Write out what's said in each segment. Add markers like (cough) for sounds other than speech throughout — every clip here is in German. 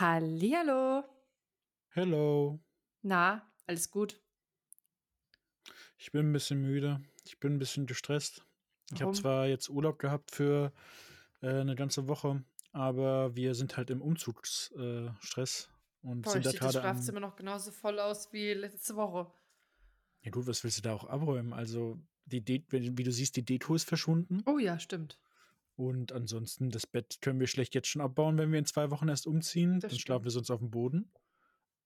Hallihallo. Hello. Na, alles gut? Ich bin ein bisschen müde. Ich bin ein bisschen gestresst. Ich habe Warum? zwar jetzt Urlaub gehabt für äh, eine ganze Woche, aber wir sind halt im Umzugsstress äh, und Boah, sind da das gerade am. Schlafzimmer noch genauso voll aus wie letzte Woche. Ja gut, was willst du da auch abräumen? Also die De wie wie du siehst, die Deko ist verschwunden Oh ja, stimmt. Und ansonsten das Bett können wir schlecht jetzt schon abbauen, wenn wir in zwei Wochen erst umziehen. Das Dann schlafen wir sonst auf dem Boden.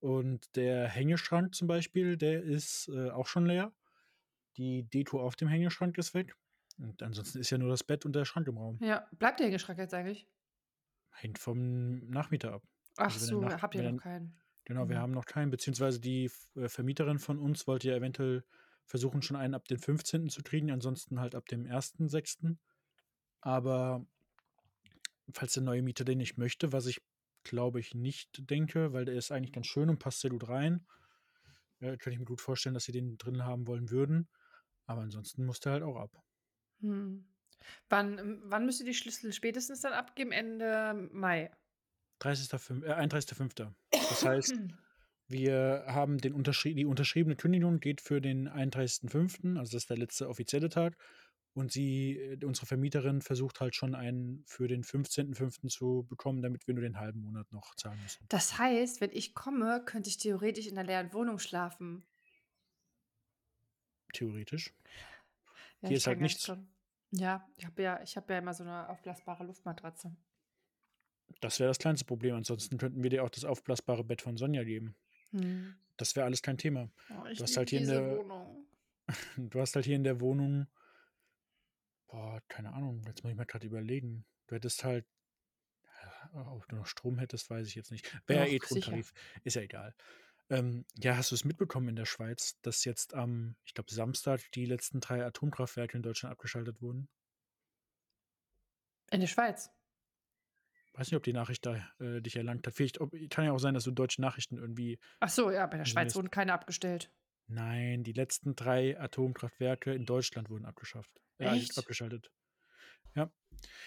Und der Hängeschrank zum Beispiel, der ist äh, auch schon leer. Die Deko auf dem Hängeschrank ist weg. Und ansonsten ist ja nur das Bett und der Schrank im Raum. Ja, bleibt der Hängeschrank jetzt eigentlich? Hängt vom Nachmieter ab. Ach Also so, Nach habt ihr noch keinen? genau, wir Mhm. haben noch keinen, beziehungsweise die äh, Vermieterin von uns wollte ja eventuell versuchen, schon einen ab dem 15. zu kriegen, ansonsten halt ab dem 1.6. Aber falls der neue Mieter den nicht möchte, was ich glaube ich nicht denke, weil der ist eigentlich ganz schön und passt sehr gut rein, äh, könnte ich mir gut vorstellen, dass sie den drin haben wollen würden. Aber ansonsten muss der halt auch ab. Hm. Wann, ähm, wann müsst ihr die Schlüssel spätestens dann abgeben? Ende Mai. 30.05., äh, 31.05. Das heißt, wir haben den unterschri die unterschriebene Kündigung geht für den 31.05., also das ist der letzte offizielle Tag. Und sie, äh, unsere Vermieterin, versucht halt schon einen für den 15.05. zu bekommen, damit wir nur den halben Monat noch zahlen müssen. Das heißt, wenn ich komme, könnte ich theoretisch in der leeren Wohnung schlafen. Theoretisch. Ja, Hier ich ist halt nichts. kommen. Ja, ich habe ja, ich habe ja immer so eine aufblasbare Luftmatratze. Das wäre das kleinste Problem. Ansonsten könnten wir dir auch das aufblasbare Bett von Sonja geben. Hm. Das wäre alles kein Thema. Oh, ich Du hast halt hier in der, Wohnung. (laughs) du hast halt hier in der Wohnung, boah, keine Ahnung, jetzt muss ich mal gerade überlegen. Du hättest halt, ja, ob du noch Strom hättest, weiß ich jetzt nicht. Wäre eh. Grundtarif, ist ja egal. Ähm, ja, hast du es mitbekommen in der Schweiz, dass jetzt am, ich glaube, Samstag die letzten drei Atomkraftwerke in Deutschland abgeschaltet wurden? In der Schweiz. Weiß nicht, ob die Nachricht da äh, dich erlangt hat. Vielleicht, ob, kann ja auch sein, dass du deutsche Nachrichten irgendwie Ach so, ja, bei der Schweiz wurden keine abgestellt. Nein, die letzten drei Atomkraftwerke in Deutschland wurden abgeschafft. Äh, Echt? abgeschaltet. Ja.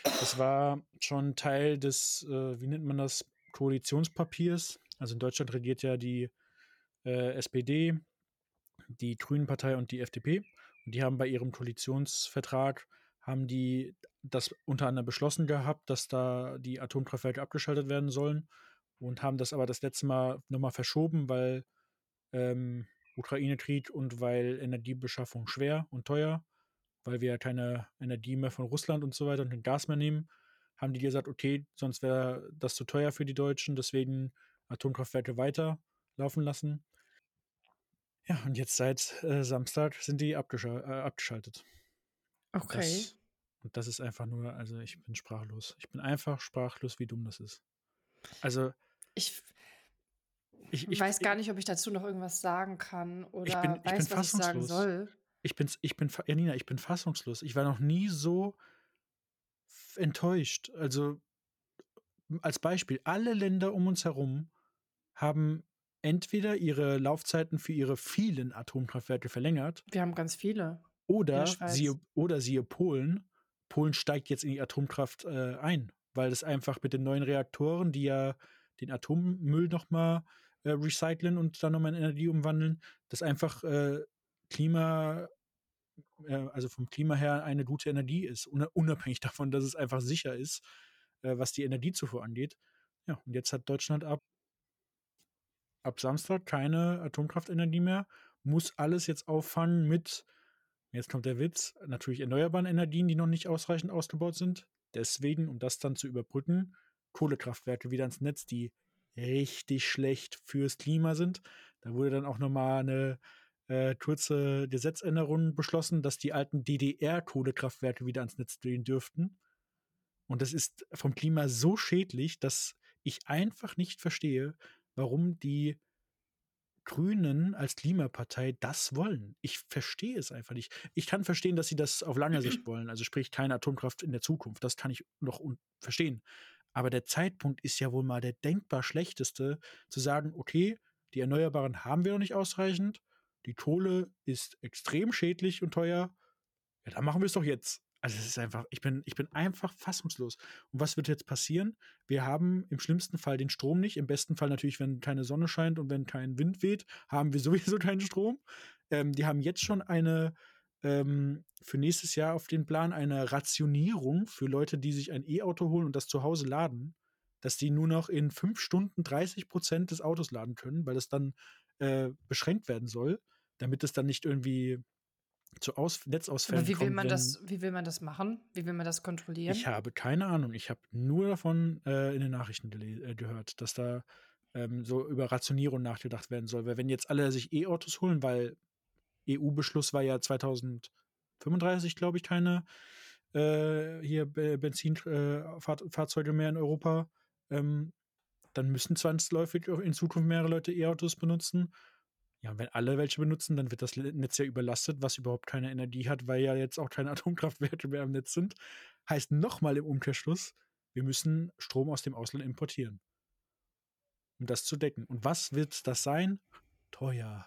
Das war schon Teil des, äh, wie nennt man das, Koalitionspapiers. Also in Deutschland regiert ja die äh, SPD, die Grünen-Partei und die FDP. Und die haben bei ihrem Koalitionsvertrag haben die das unter anderem beschlossen gehabt, dass da die Atomkraftwerke abgeschaltet werden sollen und haben das aber das letzte Mal nochmal verschoben, weil ähm, Ukraine-Krieg und weil Energiebeschaffung schwer und teuer, weil wir ja keine Energie mehr von Russland und so weiter und kein Gas mehr nehmen, haben die gesagt, okay, sonst wäre das zu teuer für die Deutschen, deswegen Atomkraftwerke weiter laufen lassen. Ja, und jetzt seit äh, Samstag sind die abgeschal äh, abgeschaltet. Okay. Das, und das ist einfach nur, also ich bin sprachlos. Ich bin einfach sprachlos, wie dumm das ist. Also Ich ich, ich, weiß gar nicht, ob ich dazu noch irgendwas sagen kann oder ich bin, ich bin weiß, was ich sagen soll. Ich bin, ich bin, ja, Nina, ich bin fassungslos. Ich war noch nie so enttäuscht. Also als Beispiel, alle Länder um uns herum haben entweder ihre Laufzeiten für ihre vielen Atomkraftwerke verlängert Wir haben ganz viele. oder siehe, oder siehe Polen. Polen steigt jetzt in die Atomkraft äh, ein, weil es einfach mit den neuen Reaktoren, die ja den Atommüll nochmal äh, recyceln und dann nochmal in Energie umwandeln, das einfach äh, Klima, äh, also vom Klima her eine gute Energie ist, un- unabhängig (laughs) davon, dass es einfach sicher ist, äh, was die Energiezufuhr angeht. Ja, und jetzt hat Deutschland ab, ab Samstag keine Atomkraftenergie mehr, muss alles jetzt auffangen mit, jetzt kommt der Witz, natürlich erneuerbaren Energien, die noch nicht ausreichend ausgebaut sind. Deswegen, um das dann zu überbrücken, Kohlekraftwerke wieder ins Netz, die richtig schlecht fürs Klima sind. Da wurde dann auch nochmal eine äh, kurze Gesetzänderung beschlossen, dass die alten DDR-Kohlekraftwerke wieder ans Netz drehen dürften. Und das ist vom Klima so schädlich, dass ich einfach nicht verstehe, warum die Grünen als Klimapartei das wollen. Ich verstehe es einfach nicht. Ich kann verstehen, dass sie das auf lange Sicht wollen, also sprich keine Atomkraft in der Zukunft. Das kann ich noch verstehen. Aber der Zeitpunkt ist ja wohl mal der denkbar schlechteste, zu sagen, okay, die Erneuerbaren haben wir noch nicht ausreichend, die Kohle ist extrem schädlich und teuer. Ja, dann machen wir es doch jetzt. Also es ist einfach, ich bin, ich bin einfach fassungslos. Und was wird jetzt passieren? Wir haben im schlimmsten Fall den Strom nicht. Im besten Fall natürlich, wenn keine Sonne scheint und wenn kein Wind weht, haben wir (laughs) sowieso keinen Strom. Ähm, die haben jetzt schon eine ähm, für nächstes Jahr auf den Plan eine Rationierung für Leute, die sich ein E-Auto holen und das zu Hause laden, dass die nur noch in fünf Stunden 30 Prozent des Autos laden können, weil das dann äh, beschränkt werden soll, damit es dann nicht irgendwie zu Aus Netzausfällen Aber wie will kommt, man das, wie will man das machen? Wie will man das kontrollieren? Ich habe keine Ahnung. Ich habe nur davon äh, in den Nachrichten äh, gehört, dass da ähm, so über Rationierung nachgedacht werden soll. Weil wenn jetzt alle sich E-Autos holen, weil EU-Beschluss war ja 2035, glaube ich, keine äh, hier Be Benzinfahrzeuge äh, mehr in Europa, ähm, dann müssen zwangsläufig in Zukunft mehrere Leute E-Autos benutzen. Ja, wenn alle welche benutzen, dann wird das Netz ja überlastet, was überhaupt keine Energie hat, weil ja jetzt auch keine (laughs) Atomkraftwerke mehr im Netz sind. Heißt nochmal im Umkehrschluss, wir müssen Strom aus dem Ausland importieren. Um das zu decken. Und was wird das sein? Teuer.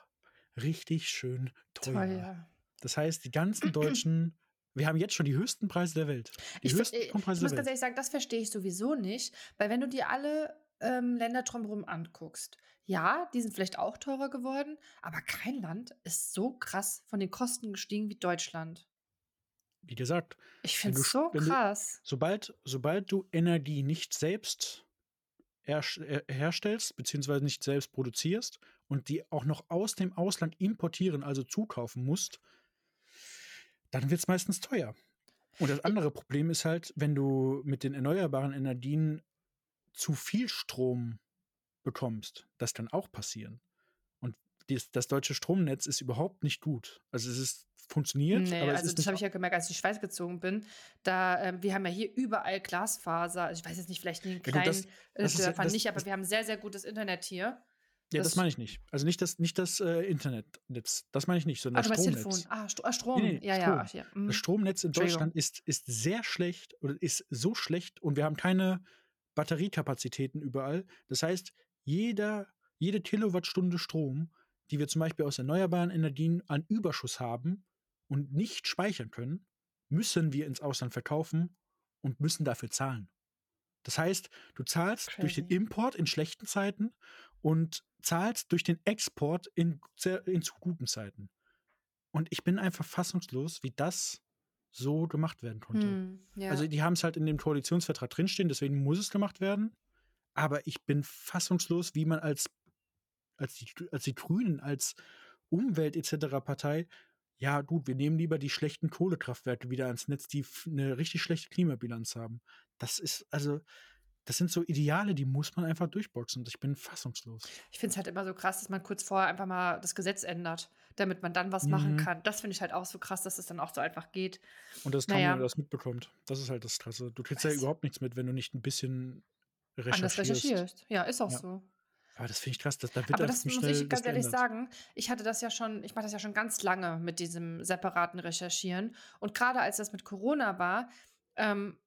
Richtig schön teuer. Teuer. Das heißt, die ganzen (clears throat) Deutschen, wir haben jetzt schon die höchsten Preise der Welt. Die Ich, höchsten ich Strompreise muss ganz ehrlich sagen, das verstehe ich sowieso nicht, weil wenn du dir alle ähm, Länder drumherum anguckst, ja, die sind vielleicht auch teurer geworden, aber kein Land ist so krass von den Kosten gestiegen wie Deutschland. Wie gesagt, Ich finde es so wenn du- krass. sobald, sobald du Energie nicht selbst äh, herstellst, beziehungsweise nicht selbst produzierst und die auch noch aus dem Ausland importieren, also zukaufen musst, dann wird es meistens teuer. Und das andere Problem ist halt, wenn du mit den erneuerbaren Energien zu viel Strom bekommst, das kann auch passieren. Und dies, das deutsche Stromnetz ist überhaupt nicht gut. Also es ist funktioniert, Nee, aber es also ist das habe ich ja gemerkt, als ich in die Schweiz gezogen bin. Da, ähm, wir haben ja hier überall Glasfaser. Also ich weiß jetzt nicht, vielleicht in den Ja, gut, kleinen das- äh, das ist ja- Dörfern das- nicht, aber wir haben sehr, sehr gutes Internet hier. Ja, das, Das- meine ich nicht. Also nicht das, nicht das äh, Internetnetz. Das meine ich nicht, sondern du das Stromnetz. Telefon. Ah, Sto ah Strom. Nee, nee, ja, Strom. ja. Ach, ja. mhm. Das Stromnetz in. Deutschland ist, ist sehr schlecht oder ist so schlecht und wir haben keine Batteriekapazitäten überall. Das heißt, jeder, jede Kilowattstunde Strom, die wir zum Beispiel aus erneuerbaren Energien an Überschuss haben und nicht speichern können, müssen wir ins Ausland verkaufen und müssen dafür zahlen. Das heißt, du zahlst durch den Crazy. Import in schlechten Zeiten und zahlst durch den Export in, in zu guten Zeiten. Und ich bin einfach fassungslos, wie das so gemacht werden konnte. Hm, ja. Also die haben es halt in dem Koalitionsvertrag drinstehen, deswegen muss es gemacht werden. Aber ich bin fassungslos, wie man als, als, die, als die Grünen, als Umwelt etc. Partei, ja gut, wir nehmen lieber die schlechten Kohlekraftwerke wieder ans Netz, die eine richtig schlechte Klimabilanz haben. Das ist, also, das sind so Ideale, die muss man einfach durchboxen. Und ich bin fassungslos. Ich finde es halt immer so krass, dass man kurz vorher einfach mal das Gesetz ändert, damit man dann was machen Mhm. kann. Das finde ich halt auch so krass, dass es dann auch so einfach geht. Und das kaum Naja. jemand das mitbekommt. Das ist halt das Krasse. Du kriegst ja Weiß. überhaupt nichts mit, wenn du nicht ein bisschen Anders recherchierst. recherchierst. Ja, ist auch Ja. so. Aber das finde ich krass. Das, da wird Aber das muss ich ganz ehrlich sagen. Ich hatte das ja schon, ich mache das ja schon ganz lange mit diesem separaten Recherchieren. Und gerade als das mit Corona war, ähm,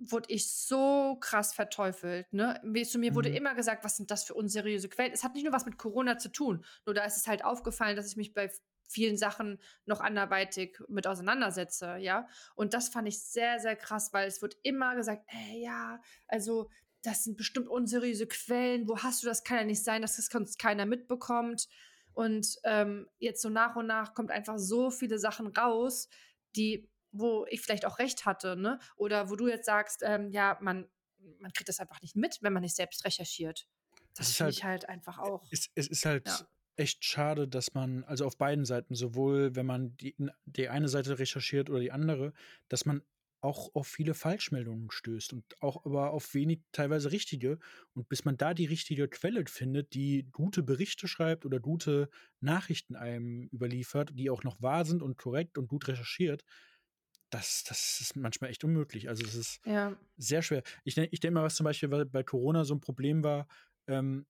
wurde ich so krass verteufelt. Ne? Zu mir wurde Mhm. immer gesagt, was sind das für unseriöse Quellen? Es hat nicht nur was mit Corona zu tun. Nur da ist es halt aufgefallen, dass ich mich bei vielen Sachen noch anderweitig mit auseinandersetze, ja. Und das fand ich sehr, sehr krass, weil es wird immer gesagt, ey, ja, also das sind bestimmt unseriöse Quellen. Wo hast du das? Kann ja nicht sein, dass das sonst keiner mitbekommt. Und ähm, jetzt so nach und nach kommt einfach so viele Sachen raus, die, wo ich vielleicht auch recht hatte, ne? Oder wo du jetzt sagst, ähm, ja, man, man kriegt das einfach nicht mit, wenn man nicht selbst recherchiert. Das Das finde halt- ich halt einfach auch. Es, es ist halt Ja. echt schade, dass man, also auf beiden Seiten, sowohl wenn man die, die eine Seite recherchiert oder die andere, dass man auch auf viele Falschmeldungen stößt und auch aber auf wenig teilweise richtige. Und bis man da die richtige Quelle findet, die gute Berichte schreibt oder gute Nachrichten einem überliefert, die auch noch wahr sind und korrekt und gut recherchiert, das, das ist manchmal echt unmöglich. Also es ist Ja, sehr schwer. Ich, ich denke mal, was zum Beispiel bei Corona so ein Problem war, ähm,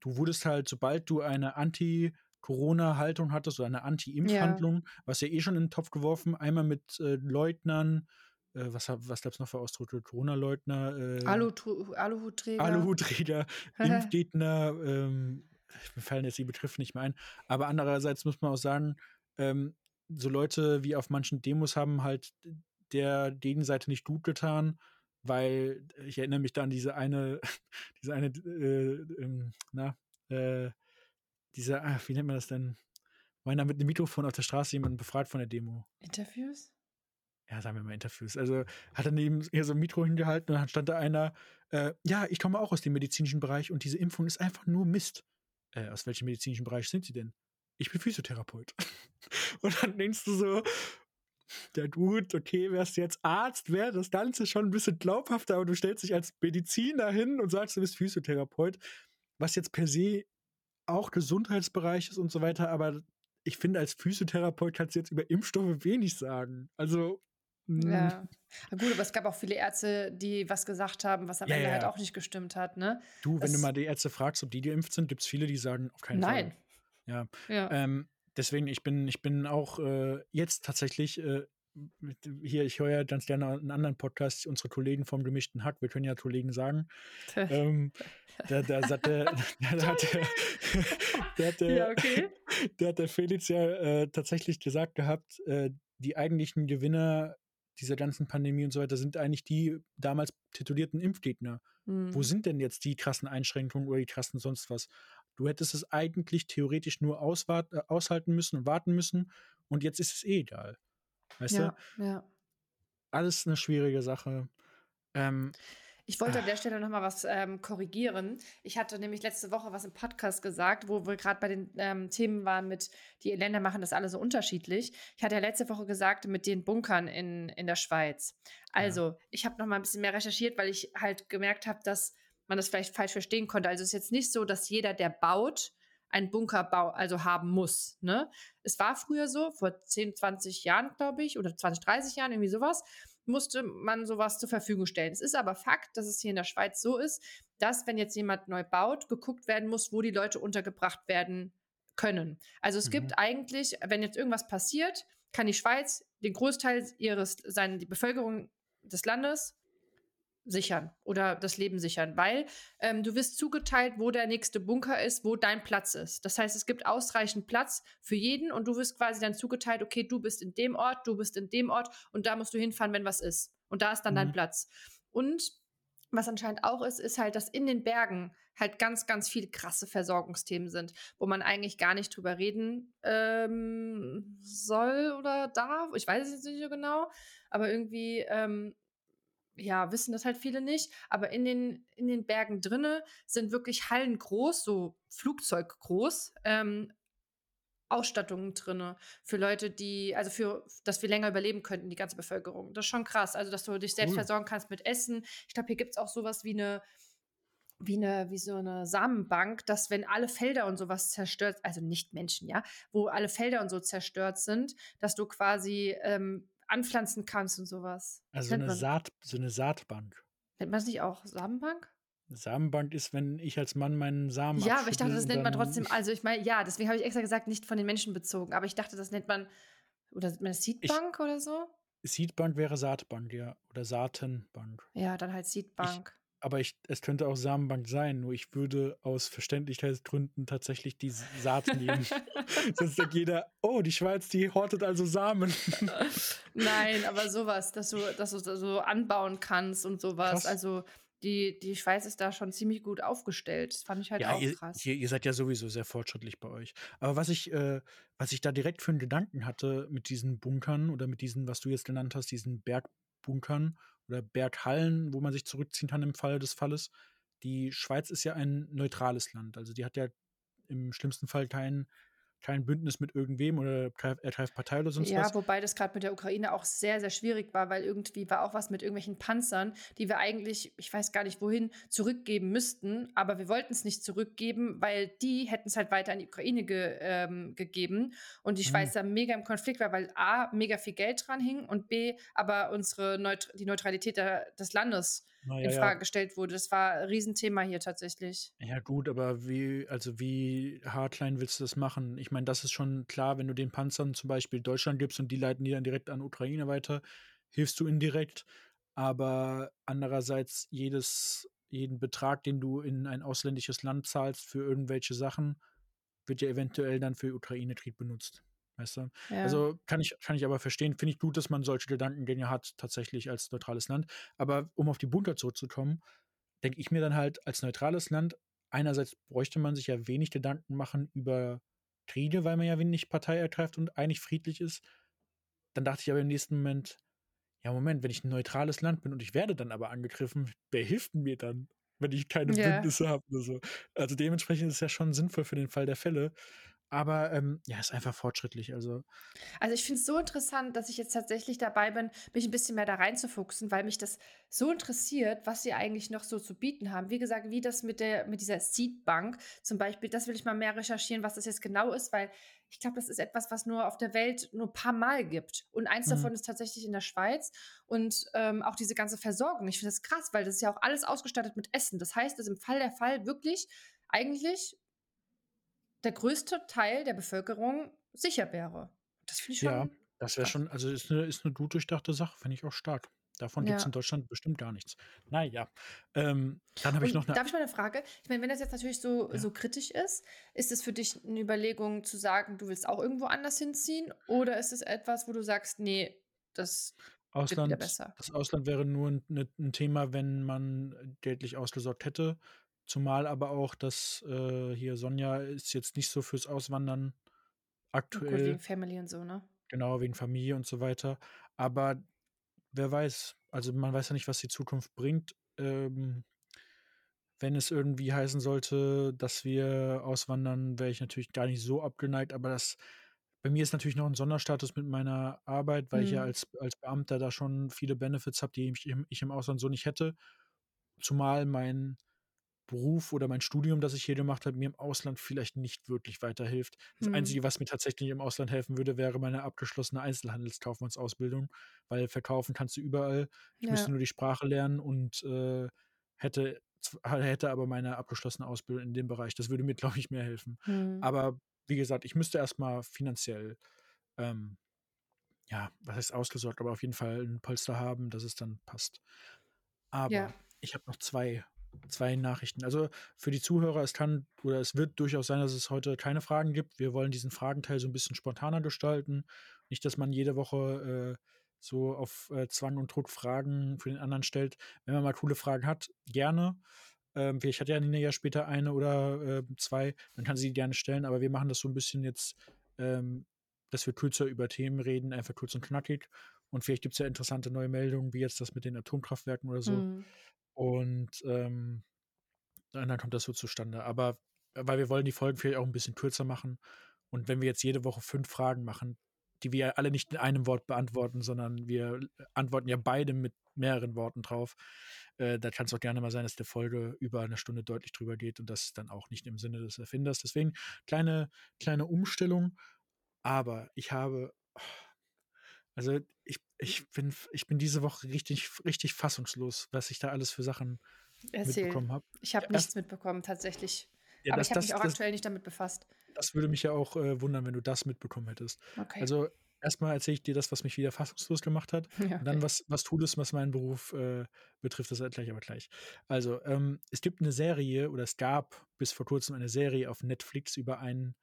du wurdest halt, sobald du eine Anti-Corona-Haltung hattest oder eine Anti-Impf-Handlung, was ja eh schon in den Topf geworfen, einmal mit äh, Leugnern, äh, was, was gab es noch für Ausdrücke? Corona-Leugner, äh, Alu Aluhutträger. Aluhutträger, (laughs) Impfgegner, ähm, mir fallen jetzt die Begriffe nicht mehr ein. Aber andererseits muss man auch sagen, ähm, so Leute wie auf manchen Demos haben halt der Gegenseite nicht gut getan, weil ich erinnere mich da an diese eine, (laughs) diese eine, äh, ähm, na, äh, diese, ach, wie nennt man das denn? Meiner mit einem Mikrofon auf der Straße jemanden befragt von der Demo. Interviews? Ja, sagen wir mal Interviews. Also hat er neben ihr so ein Mikro hingehalten und dann stand da einer, äh, ja, ich komme auch aus dem medizinischen Bereich und diese Impfung ist einfach nur Mist. Äh, aus welchem medizinischen Bereich sind Sie denn? Ich bin Physiotherapeut. (laughs) und dann denkst du so, der Dude, okay, wärst du jetzt Arzt, wäre das Ganze schon ein bisschen glaubhafter, aber du stellst dich als Mediziner hin und sagst, du bist Physiotherapeut, was jetzt per se auch Gesundheitsbereich ist und so weiter, aber ich finde, als Physiotherapeut kannst du jetzt über Impfstoffe wenig sagen. Also. Ja. Na gut, aber es gab auch viele Ärzte, die was gesagt haben, was am Ja, Ende ja. halt auch nicht gestimmt hat, ne? Du, wenn du Das- mal die Ärzte fragst, ob die geimpft sind, gibt es viele, die sagen, auf keinen Nein. Fall. Ja. Ja. Ähm, deswegen, ich bin, ich bin auch äh, jetzt tatsächlich äh, hier, ich höre ja ganz gerne einen anderen Podcast, unsere Kollegen vom gemischten Hack, wir können ja Kollegen sagen. Ähm, da, da, sagt der, (laughs) da, hat der, da hat der, ja, okay. (laughs) da hat der Felix ja äh, tatsächlich gesagt gehabt, äh, die eigentlichen Gewinner dieser ganzen Pandemie und so weiter sind eigentlich die damals titulierten Impfgegner. Wo Mhm. sind denn jetzt die krassen Einschränkungen oder die krassen sonst was? Du hättest es eigentlich theoretisch nur auswart, äh, aushalten müssen und warten müssen und jetzt ist es eh egal. Weißt Ja, du? ja. Alles eine schwierige Sache. Ähm, Ich wollte an Ah. der Stelle noch mal was ähm, korrigieren. Ich hatte nämlich letzte Woche was im Podcast gesagt, wo wir gerade bei den ähm, Themen waren mit, die Länder machen das alle so unterschiedlich. Ich hatte ja letzte Woche gesagt, mit den Bunkern in, in der Schweiz. Also, ich habe noch mal ein bisschen mehr recherchiert, weil ich halt gemerkt habe, dass man das vielleicht falsch verstehen konnte. Also, es ist jetzt nicht so, dass jeder, der baut, einen Bunker bau also haben muss. Ne? Es war früher so, vor 10, 20 Jahren, glaube ich, oder 20, 30 Jahren, irgendwie sowas, musste man sowas zur Verfügung stellen. Es ist aber Fakt, dass es hier in der Schweiz so ist, dass, wenn jetzt jemand neu baut, geguckt werden muss, wo die Leute untergebracht werden können. Also es Mhm. gibt eigentlich, wenn jetzt irgendwas passiert, kann die Schweiz den Großteil ihres, seine, die Bevölkerung des Landes sichern oder das Leben sichern, weil ähm, du wirst zugeteilt, wo der nächste Bunker ist, wo dein Platz ist. Das heißt, es gibt ausreichend Platz für jeden und du wirst quasi dann zugeteilt, okay, du bist in dem Ort, du bist in dem Ort und da musst du hinfahren, wenn was ist. Und da ist dann dein Mhm. Platz. Und was anscheinend auch ist, ist halt, dass in den Bergen halt ganz, ganz viele krasse Versorgungsthemen sind, wo man eigentlich gar nicht drüber reden ähm, soll oder darf. Ich weiß es jetzt nicht so genau, aber irgendwie ähm, ja, wissen das halt viele nicht. Aber in den, in den Bergen drinne sind wirklich Hallen groß, so Flugzeug groß, ähm, Ausstattungen drinne für Leute, die, also für, dass wir länger überleben könnten, die ganze Bevölkerung. Das ist schon krass. Also, dass du dich selbst Cool. versorgen kannst mit Essen. Ich glaube, hier gibt es auch sowas wie eine, wie eine, wie so eine Samenbank, dass wenn alle Felder und sowas zerstört, also nicht Menschen, ja, wo alle Felder und so zerstört sind, dass du quasi ähm, anpflanzen kannst und sowas. also eine, Saat, so eine Saatbank. Nennt man es nicht auch Samenbank? Samenbank ist, wenn ich als Mann meinen Samen Ja, aber ich dachte, das nennt man trotzdem, also ich meine, ja, deswegen habe ich extra gesagt, nicht von den Menschen bezogen, aber ich dachte, das nennt man, oder nennt man Seedbank oder so? Seedbank wäre Saatbank, ja. Oder Saatenbank. Ja, dann halt Seedbank. Aber ich, es könnte auch Samenbank sein, nur ich würde aus Verständlichkeitsgründen tatsächlich die Saat nehmen. (laughs) Sonst denkt jeder, oh, die Schweiz, die hortet also Samen. (laughs) Nein, aber sowas, dass du, dass du so- so anbauen kannst und sowas. Krass. Also die, die Schweiz ist da schon ziemlich gut aufgestellt. Das fand ich halt ja, auch ihr, krass. Ihr, ihr seid ja sowieso sehr fortschrittlich bei euch. Aber was ich, äh, was ich da direkt für einen Gedanken hatte mit diesen Bunkern oder mit diesen, was du jetzt genannt hast, diesen Bergbunkern oder Berghallen, wo man sich zurückziehen kann im Falle des Falles. Die Schweiz ist ja ein neutrales Land. Also die hat ja im schlimmsten Fall kein, kein Bündnis mit irgendwem oder ergreift Partei oder sonst Ja, was. wobei das gerade mit der Ukraine auch sehr, sehr schwierig war, weil irgendwie war auch was mit irgendwelchen Panzern, die wir eigentlich, ich weiß gar nicht wohin, zurückgeben müssten, aber wir wollten es nicht zurückgeben, weil die hätten es halt weiter an die Ukraine ge, ähm, gegeben und die Mhm. Schweiz da mega im Konflikt war, weil A, mega viel Geld dran hing und B, aber unsere Neut die Neutralität der, des Landes In ja, ja. Frage gestellt wurde. Das war ein Riesenthema hier tatsächlich. Ja, gut, aber wie, also wie haarklein willst du das machen? Ich meine, das ist schon klar, wenn du den Panzern zum Beispiel Deutschland gibst und die leiten die dann direkt an Ukraine weiter, hilfst du indirekt. Aber andererseits jedes, jeden Betrag, den du in ein ausländisches Land zahlst für irgendwelche Sachen, wird ja eventuell dann für Ukraine-Krieg benutzt. Weißt du? Ja. Also kann ich, kann ich aber verstehen, finde ich gut, dass man solche Gedankengänge hat, tatsächlich als neutrales Land. Aber um auf die Bunker zurückzukommen, denke ich mir dann halt, als neutrales Land, einerseits bräuchte man sich ja wenig Gedanken machen über Kriege, weil man ja wenig Partei ergreift und eigentlich friedlich ist. Dann dachte ich aber im nächsten Moment, ja, Moment, wenn ich ein neutrales Land bin und ich werde dann aber angegriffen, wer hilft mir dann, wenn ich keine Ja. Bündnisse habe oder so? Also dementsprechend ist es ja schon sinnvoll für den Fall der Fälle. Aber ähm, ja, ist einfach fortschrittlich. Also Also ich finde es so interessant, dass ich jetzt tatsächlich dabei bin, mich ein bisschen mehr da reinzufuchsen, weil mich das so interessiert, was sie eigentlich noch so zu bieten haben. Wie gesagt, wie das mit der mit dieser Seedbank zum Beispiel, das will ich mal mehr recherchieren, was das jetzt genau ist, weil ich glaube, das ist etwas, was nur auf der Welt nur ein paar Mal gibt. Und eins Mhm. davon ist tatsächlich in der Schweiz. Und ähm, auch diese ganze Versorgung. Ich finde das krass, weil das ist ja auch alles ausgestattet mit Essen. Das heißt, dass im Fall der Fall wirklich eigentlich der größte Teil der Bevölkerung sicher wäre. Das finde ich schon. ja, das wäre schon, also ist eine, ist eine gut durchdachte Sache, finde ich auch stark. Davon gibt es Ja. in Deutschland bestimmt gar nichts. Naja, ähm, dann habe ich noch eine. darf ich mal eine Frage? Ich meine, wenn das jetzt natürlich so, Ja. so kritisch ist, ist es für dich eine Überlegung zu sagen, du willst auch irgendwo anders hinziehen? Oder ist es etwas, wo du sagst, nee, das wird wieder Ausland, besser? das Ausland wäre nur ein, ne, ein Thema, wenn man geldlich ausgesorgt hätte. Zumal aber auch, dass äh, hier Sonja ist jetzt nicht so fürs Auswandern Oh, Gut, aktuell, wegen Family und so, ne? genau wegen Familie und so weiter. Aber wer weiß, also man weiß ja nicht, was die Zukunft bringt. Ähm, wenn es irgendwie heißen sollte, dass wir auswandern, wäre ich natürlich gar nicht so abgeneigt, aber das bei mir ist natürlich noch ein Sonderstatus mit meiner Arbeit, weil ich ja Hm. als, als Beamter da schon viele Benefits habe, die ich im, ich im Ausland so nicht hätte. Zumal mein Beruf oder mein Studium, das ich hier gemacht habe, mir im Ausland vielleicht nicht wirklich weiterhilft. Das Hm. Einzige, was mir tatsächlich im Ausland helfen würde, wäre meine abgeschlossene Einzelhandelskaufmannsausbildung, weil verkaufen kannst du überall. Ich Ja. müsste nur die Sprache lernen und äh, hätte, hätte aber meine abgeschlossene Ausbildung in dem Bereich. Das würde mir, (laughs) glaube ich, mehr helfen. Hm. Aber wie gesagt, ich müsste erstmal finanziell, ähm, ja, was heißt ausgesorgt, aber auf jeden Fall ein Polster haben, dass es dann passt. Aber Ja. ich habe noch zwei, zwei Nachrichten. Also für die Zuhörer, es kann oder es wird durchaus sein, dass es heute keine Fragen gibt. Wir wollen diesen Fragenteil so ein bisschen spontaner gestalten. Nicht, dass man jede Woche äh, so auf äh, Zwang und Druck Fragen für den anderen stellt. Wenn man mal coole Fragen hat, gerne. Ähm, vielleicht hat ja Nina ja später eine oder äh, zwei, dann kann sie die gerne stellen, aber wir machen das so ein bisschen jetzt, ähm, dass wir kürzer über Themen reden, einfach kurz und knackig. Und vielleicht gibt es ja interessante neue Meldungen, wie jetzt das mit den Atomkraftwerken oder so. Hm. Und ähm, dann kommt das so zustande. Aber äh, weil wir wollen die Folgen vielleicht auch ein bisschen kürzer machen. Und wenn wir jetzt jede Woche fünf Fragen machen, die wir alle nicht in einem Wort beantworten, sondern wir antworten ja beide mit mehreren Worten drauf, äh, da kann es auch gerne mal sein, dass der Folge über eine Stunde deutlich drüber geht und das dann auch nicht im Sinne des Erfinders. Deswegen kleine, kleine Umstellung. Aber ich habe, also ich, ich, bin, ich bin diese Woche richtig, richtig fassungslos, was ich da alles für Sachen Erzähl. mitbekommen habe. Ich habe Ja, nichts mitbekommen, tatsächlich. Ja, Aber das, ich habe mich auch das, aktuell nicht damit befasst. das würde mich ja auch äh, wundern, wenn du das mitbekommen hättest. Okay. Also erstmal erzähle ich dir das, was mich wieder fassungslos gemacht hat. (laughs) ja, Und dann, okay. was, was tut es, was meinen Beruf äh, betrifft, das erkläre ich aber gleich. Also, ähm, es gibt eine Serie oder es gab bis vor kurzem eine Serie auf Netflix über einen,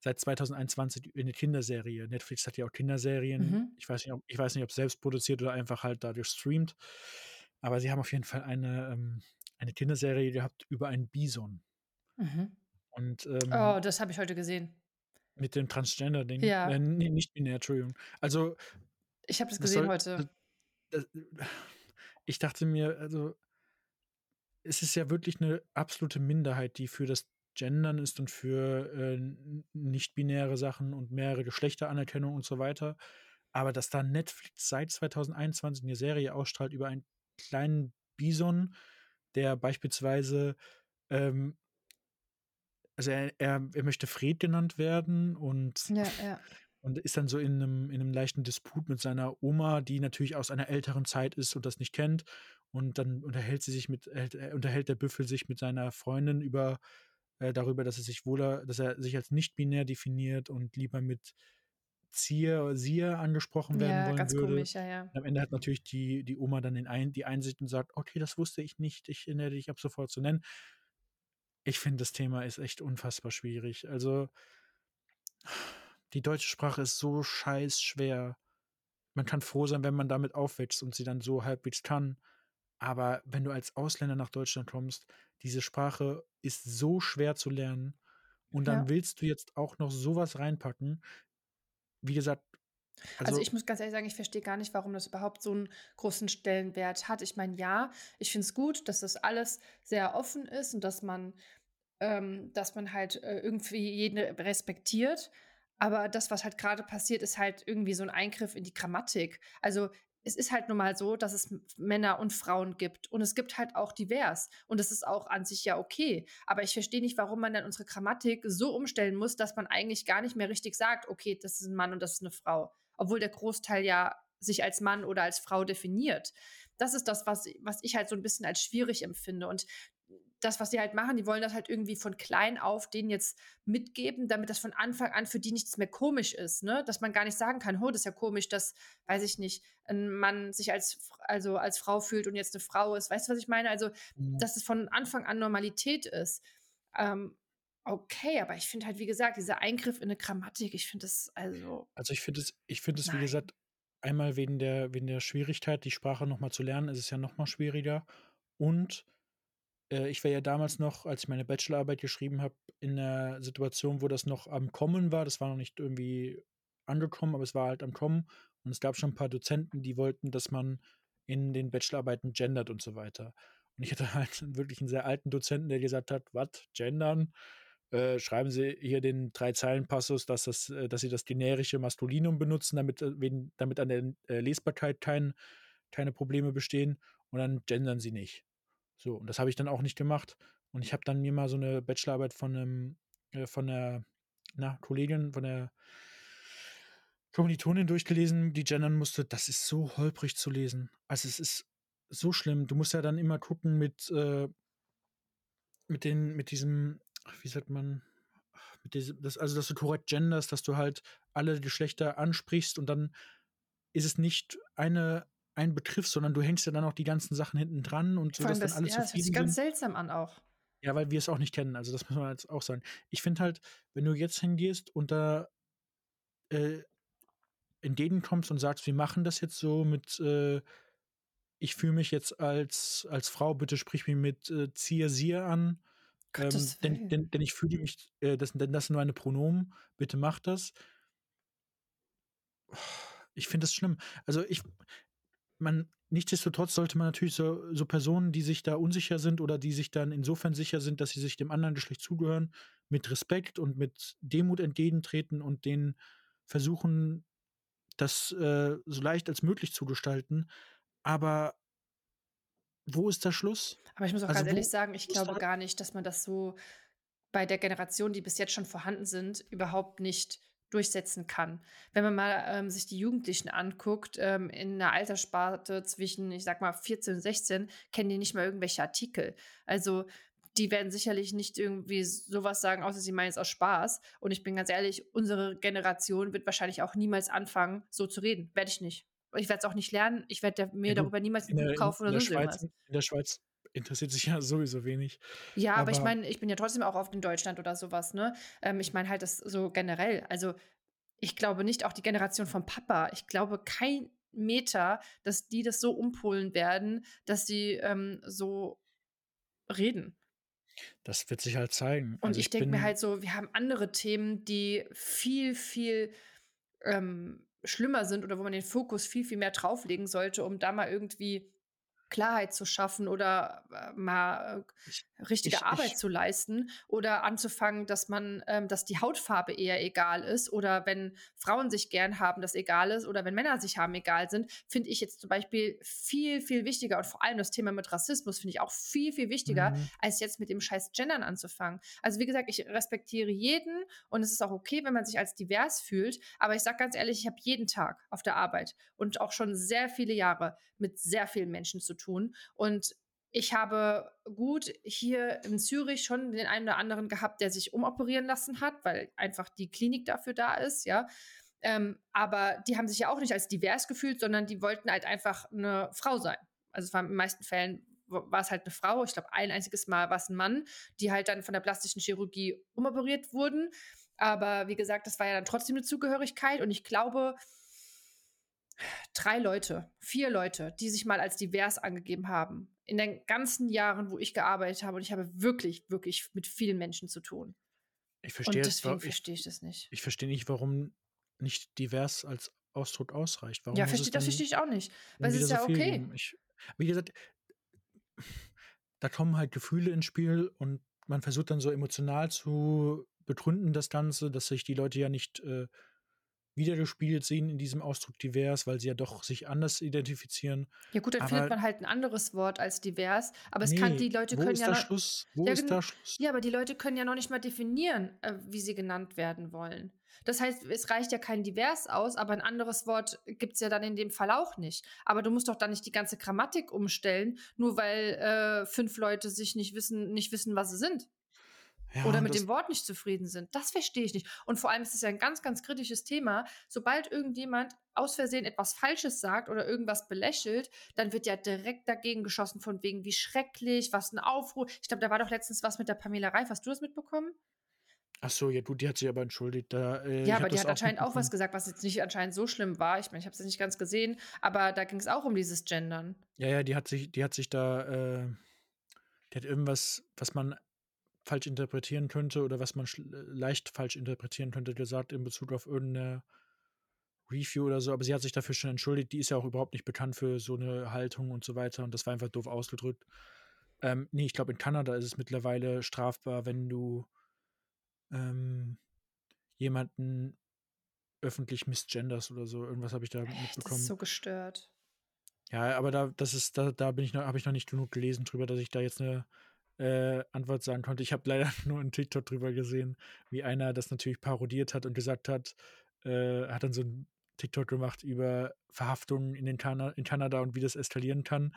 seit 2021 eine Kinderserie. Netflix hat ja auch Kinderserien. Mhm. Ich weiß nicht, ob, ich weiß nicht, ob selbst produziert oder einfach halt dadurch streamt. Aber sie haben auf jeden Fall eine, ähm, eine Kinderserie gehabt über einen Bison. Mhm. Und ähm, Oh, das habe ich heute gesehen. mit dem Transgender-Ding. Ja. Äh, nee, nicht binär, Entschuldigung. Also, Ich habe das das gesehen soll, heute. das, ich dachte mir, also, es ist ja wirklich eine absolute Minderheit, die für das Gendern ist und für äh, nicht-binäre Sachen und mehrere Geschlechteranerkennung und so weiter. Aber dass da Netflix seit 2021 eine Serie ausstrahlt über einen kleinen Bison, der beispielsweise, ähm, also er, er, er möchte Fred genannt werden und Ja, (laughs) ja. und ist dann so in einem, in einem leichten Disput mit seiner Oma, die natürlich aus einer älteren Zeit ist und das nicht kennt. Und dann unterhält sie sich mit, äh, unterhält der Büffel sich mit seiner Freundin über äh, darüber, dass er sich wohler, dass er sich als nicht binär definiert und lieber mit Zier oder Sier angesprochen werden Ja, wollen ganz würde. komisch, ja, ja. Und am Ende hat natürlich die, die Oma dann den Ein, die Einsicht und sagt, okay, das wusste ich nicht, ich erinnere dich ab sofort zu nennen. Ich finde, das Thema ist echt unfassbar schwierig. Also, die deutsche Sprache ist so scheiß schwer. Man kann froh sein, wenn man damit aufwächst und sie dann so halbwegs kann. Aber wenn du als Ausländer nach Deutschland kommst, diese Sprache ist so schwer zu lernen. Und dann Ja. willst du jetzt auch noch sowas reinpacken. Wie gesagt, Also, also ich muss ganz ehrlich sagen, ich verstehe gar nicht, warum das überhaupt so einen großen Stellenwert hat. Ich meine, ja, ich finde es gut, dass das alles sehr offen ist und dass man ähm, dass man halt, äh, irgendwie jeden respektiert. Aber das, was halt gerade passiert, ist halt irgendwie so ein Eingriff in die Grammatik. Also, es ist halt nun mal so, dass es Männer und Frauen gibt und es gibt halt auch divers und das ist auch an sich ja okay. Aber ich verstehe nicht, warum man dann unsere Grammatik so umstellen muss, dass man eigentlich gar nicht mehr richtig sagt: „Okay, das ist ein Mann und das ist eine Frau“, obwohl der Großteil ja sich als Mann oder als Frau definiert. Das ist das, was was ich halt so ein bisschen als schwierig empfinde und das, was sie halt machen, die wollen das halt irgendwie von klein auf denen jetzt mitgeben, damit das von Anfang an für die nichts mehr komisch ist, ne? Dass man gar nicht sagen kann: „Oh, das ist ja komisch, dass, weiß ich nicht, ein Mann sich als also, als Frau fühlt und jetzt eine Frau ist.“ Weißt du, was ich meine? Also, Mhm. dass es von Anfang an Normalität ist. Ähm, okay, aber ich finde halt, wie gesagt, dieser Eingriff in eine Grammatik, ich finde das also also ich finde es ich finde es, wie gesagt, einmal wegen der wegen der Schwierigkeit, die Sprache noch mal zu lernen, ist es ja noch mal schwieriger. Und, äh, ich war ja damals noch, als ich meine Bachelorarbeit geschrieben habe, in 'ner Situation, wo das noch am Kommen war. Das war noch nicht irgendwie angekommen, aber es war halt am Kommen. Und es gab schon 'n paar Dozenten, die wollten, dass man in den Bachelorarbeiten gendert und so weiter. Und ich hatte (laughs) halt wirklich 'n sehr alten Dozenten, der gesagt hat: „Was, gendern? Äh, schreiben Sie hier den Drei-Zeilen-Passus, dass das äh, dass Sie das generische Maskulinum benutzen, damit äh, damit an der, äh, Lesbarkeit kein keine Probleme bestehen und dann gendern Sie nicht.“ So, und das habe ich dann auch nicht gemacht. Und ich habe dann mir mal so 'ne Bachelorarbeit von 'nem äh, von 'ner, na, Kollegin, von der Kommilitonin durchgelesen, die gendern musste. Das ist so holprig zu lesen. Also, es ist so schlimm. Du musst ja dann immer gucken mit, äh mit den mit diesem wie sagt man? Mit diesem das also, dass du korrekt genderst, dass du halt alle Geschlechter ansprichst und dann ist es nicht eine ein Begriff, sondern du hängst ja dann auch die ganzen Sachen hinten dran und so, dass dann das alle ja, das hört sich ganz seltsam an auch. Ja, weil wir es auch nicht kennen. Also, das muss man jetzt auch sagen. Ich finde halt, wenn du jetzt hingehst und da, äh, entgegenkommst und sagst: „Wir machen das jetzt so mit, äh ich fühle mich jetzt als als Frau, bitte sprich mich mit, äh, „Zier, Sie“ an, ähm, denn denn denn ich fühle mich äh, das denn das sind meine Pronomen, bitte mach das. Ich finde das schlimm. Also, ich man nichtsdestotrotz sollte man natürlich so so Personen, die sich da unsicher sind oder die sich dann insofern sicher sind, dass sie sich dem anderen Geschlecht zugehören, mit Respekt und mit Demut entgegentreten und denen versuchen, das, äh, so leicht als möglich zu gestalten. Aber wo ist der Schluss? Aber ich muss auch ganz Also, ehrlich wo sagen, ich glaube gar nicht, dass man das so bei der Generation, die bis jetzt schon vorhanden sind, überhaupt nicht durchsetzen kann. Wenn man mal ähm, sich die Jugendlichen anguckt, ähm, in einer Alterssparte zwischen, ich sag mal, 14 und 16, kennen die nicht mal irgendwelche Artikel. Also die werden sicherlich nicht irgendwie sowas sagen, außer sie meinen es aus Spaß. Und ich bin ganz ehrlich, unsere Generation wird wahrscheinlich auch niemals anfangen, so zu reden. Werde ich nicht. Ich werde es auch nicht lernen. Ich werde Ja mir gut, darüber niemals ein in Buch in kaufen in oder der Schweiz in der Schweiz interessiert sich ja (laughs) sowieso wenig. Ja, aber ich Aber meine, ich bin ja trotzdem auch oft in Deutschland oder sowas, ne? Ähm, ich meine halt das so generell. Also, ich glaube nicht auch die Generation vom Papa. Ich glaube kein Meter, dass die das so umpolen werden, dass sie, ähm, so reden. das wird sich halt zeigen. Und Also, ich ich denke mir halt so, wir haben andere Themen, die viel, viel, ähm, schlimmer sind oder wo man den Fokus viel, viel mehr drauflegen sollte, um da mal irgendwie Klarheit zu schaffen oder, äh, mal, äh, richtige ich Arbeit ich zu leisten oder anzufangen, dass man ähm, dass die Hautfarbe eher egal ist oder wenn Frauen sich gern haben, das egal ist oder wenn Männer sich haben, egal sind, finde ich jetzt zum Beispiel viel, viel wichtiger und vor allem das Thema mit Rassismus finde ich auch viel, viel wichtiger, mhm, als jetzt mit dem scheiß Gendern anzufangen. Also, wie gesagt, ich respektiere jeden und es ist auch okay, wenn man sich als divers fühlt, aber ich sage ganz ehrlich, ich habe jeden Tag auf der Arbeit und auch schon sehr viele Jahre mit sehr vielen Menschen zu tun und ich habe gut hier in Zürich schon den einen oder anderen gehabt, der sich umoperieren lassen hat, weil einfach die Klinik dafür da ist, ja. Ähm, aber die haben sich ja auch nicht als divers gefühlt, sondern die wollten halt einfach eine Frau sein. Also es war in den meisten Fällen war es halt eine Frau. Ich glaube, ein einziges Mal war es ein Mann, die halt dann von der plastischen Chirurgie umoperiert wurden. Aber wie gesagt, das war ja dann trotzdem eine Zugehörigkeit und ich glaube, drei Leute, vier Leute, die sich mal als divers angegeben haben, in den ganzen Jahren, wo ich gearbeitet habe, und ich habe wirklich, wirklich mit vielen Menschen zu tun. Ich verstehe und deswegen verstehe ich das nicht. Ich verstehe nicht, warum nicht divers als Ausdruck ausreicht. Warum ja, versteh, das verstehe ich auch nicht. Weil es ist ja so okay. Ich, wie gesagt, da kommen halt Gefühle ins Spiel und man versucht dann so emotional zu begründen das Ganze, dass sich die Leute ja nicht äh, wiedergespiegelt sehen in diesem Ausdruck divers, weil sie ja doch sich anders identifizieren. Ja gut, dann aber, findet man halt ein anderes Wort als divers, aber es nee, kann die Leute können ja noch, Schluss? Wo ja, ist da Schluss? Ja, aber die Leute können ja noch nicht mal definieren, äh, wie sie genannt werden wollen. Das heißt, es reicht ja kein divers aus, aber ein anderes Wort gibt es ja dann in dem Fall auch nicht. Aber du musst doch dann nicht die ganze Grammatik umstellen, nur weil äh, fünf Leute sich nicht wissen, nicht wissen, was sie sind. Ja, oder mit dem Wort nicht zufrieden sind. Das verstehe ich nicht. Und vor allem ist es ja ein ganz, ganz kritisches Thema. Sobald irgendjemand aus Versehen etwas Falsches sagt oder irgendwas belächelt, dann wird ja direkt dagegen geschossen, von wegen, wie schrecklich, was ein Aufruhr. Ich glaube, da war doch letztens was mit der Pamela Reif. Hast du das mitbekommen? Ach so, ja, du, die hat sich aber entschuldigt. Da, äh, ja, aber die hat anscheinend auch was gesagt, was jetzt nicht anscheinend so schlimm war. Ich meine, ich habe es nicht ganz gesehen, aber da ging es auch um dieses Gendern. Ja, ja, die hat sich, die hat sich da, äh, die hat irgendwas, was man falsch interpretieren könnte oder was man leicht falsch interpretieren könnte, gesagt in Bezug auf irgendeine Review oder so, aber sie hat sich dafür schon entschuldigt. Die ist ja auch überhaupt nicht bekannt für so eine Haltung und so weiter und das war einfach doof ausgedrückt. Ähm, nee, ich glaube, in Kanada ist es mittlerweile strafbar, wenn du ähm, jemanden öffentlich misgenders oder so. Irgendwas habe ich da mitbekommen. Das ist so gestört. Ja, aber da, das ist, da, da bin ich noch, habe ich noch nicht genug gelesen drüber, dass ich da jetzt eine äh, Antwort sagen konnte. Ich habe leider (laughs) nur einen TikTok drüber gesehen, wie einer das natürlich parodiert hat und gesagt hat, äh, hat dann so ein TikTok gemacht über Verhaftungen in, den Kana in Kanada und wie das eskalieren kann.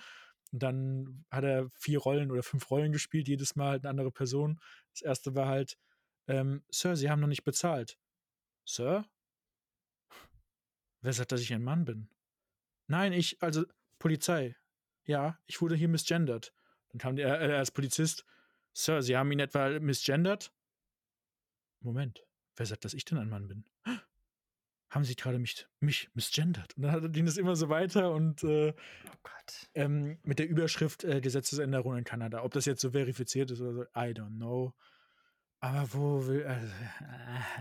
Und dann hat er vier Rollen oder fünf Rollen gespielt, jedes Mal halt eine andere Person. Das erste war halt, ähm, Sir, Sie haben noch nicht bezahlt. Sir? Wer sagt, dass ich ein Mann bin? Nein, ich, also Polizei. Ja, ich wurde hier misgendert. Dann kam der äh, als Polizist, Sir, Sie haben ihn etwa misgendert? Moment, wer sagt, dass ich denn ein Mann bin? (gasps) Haben Sie gerade mich, mich misgendert? Und dann ging es immer so weiter und äh, oh ähm, mit der Überschrift äh, Gesetzesänderung in Kanada. Ob das jetzt so verifiziert ist oder so, I don't know. Aber wo will. Also,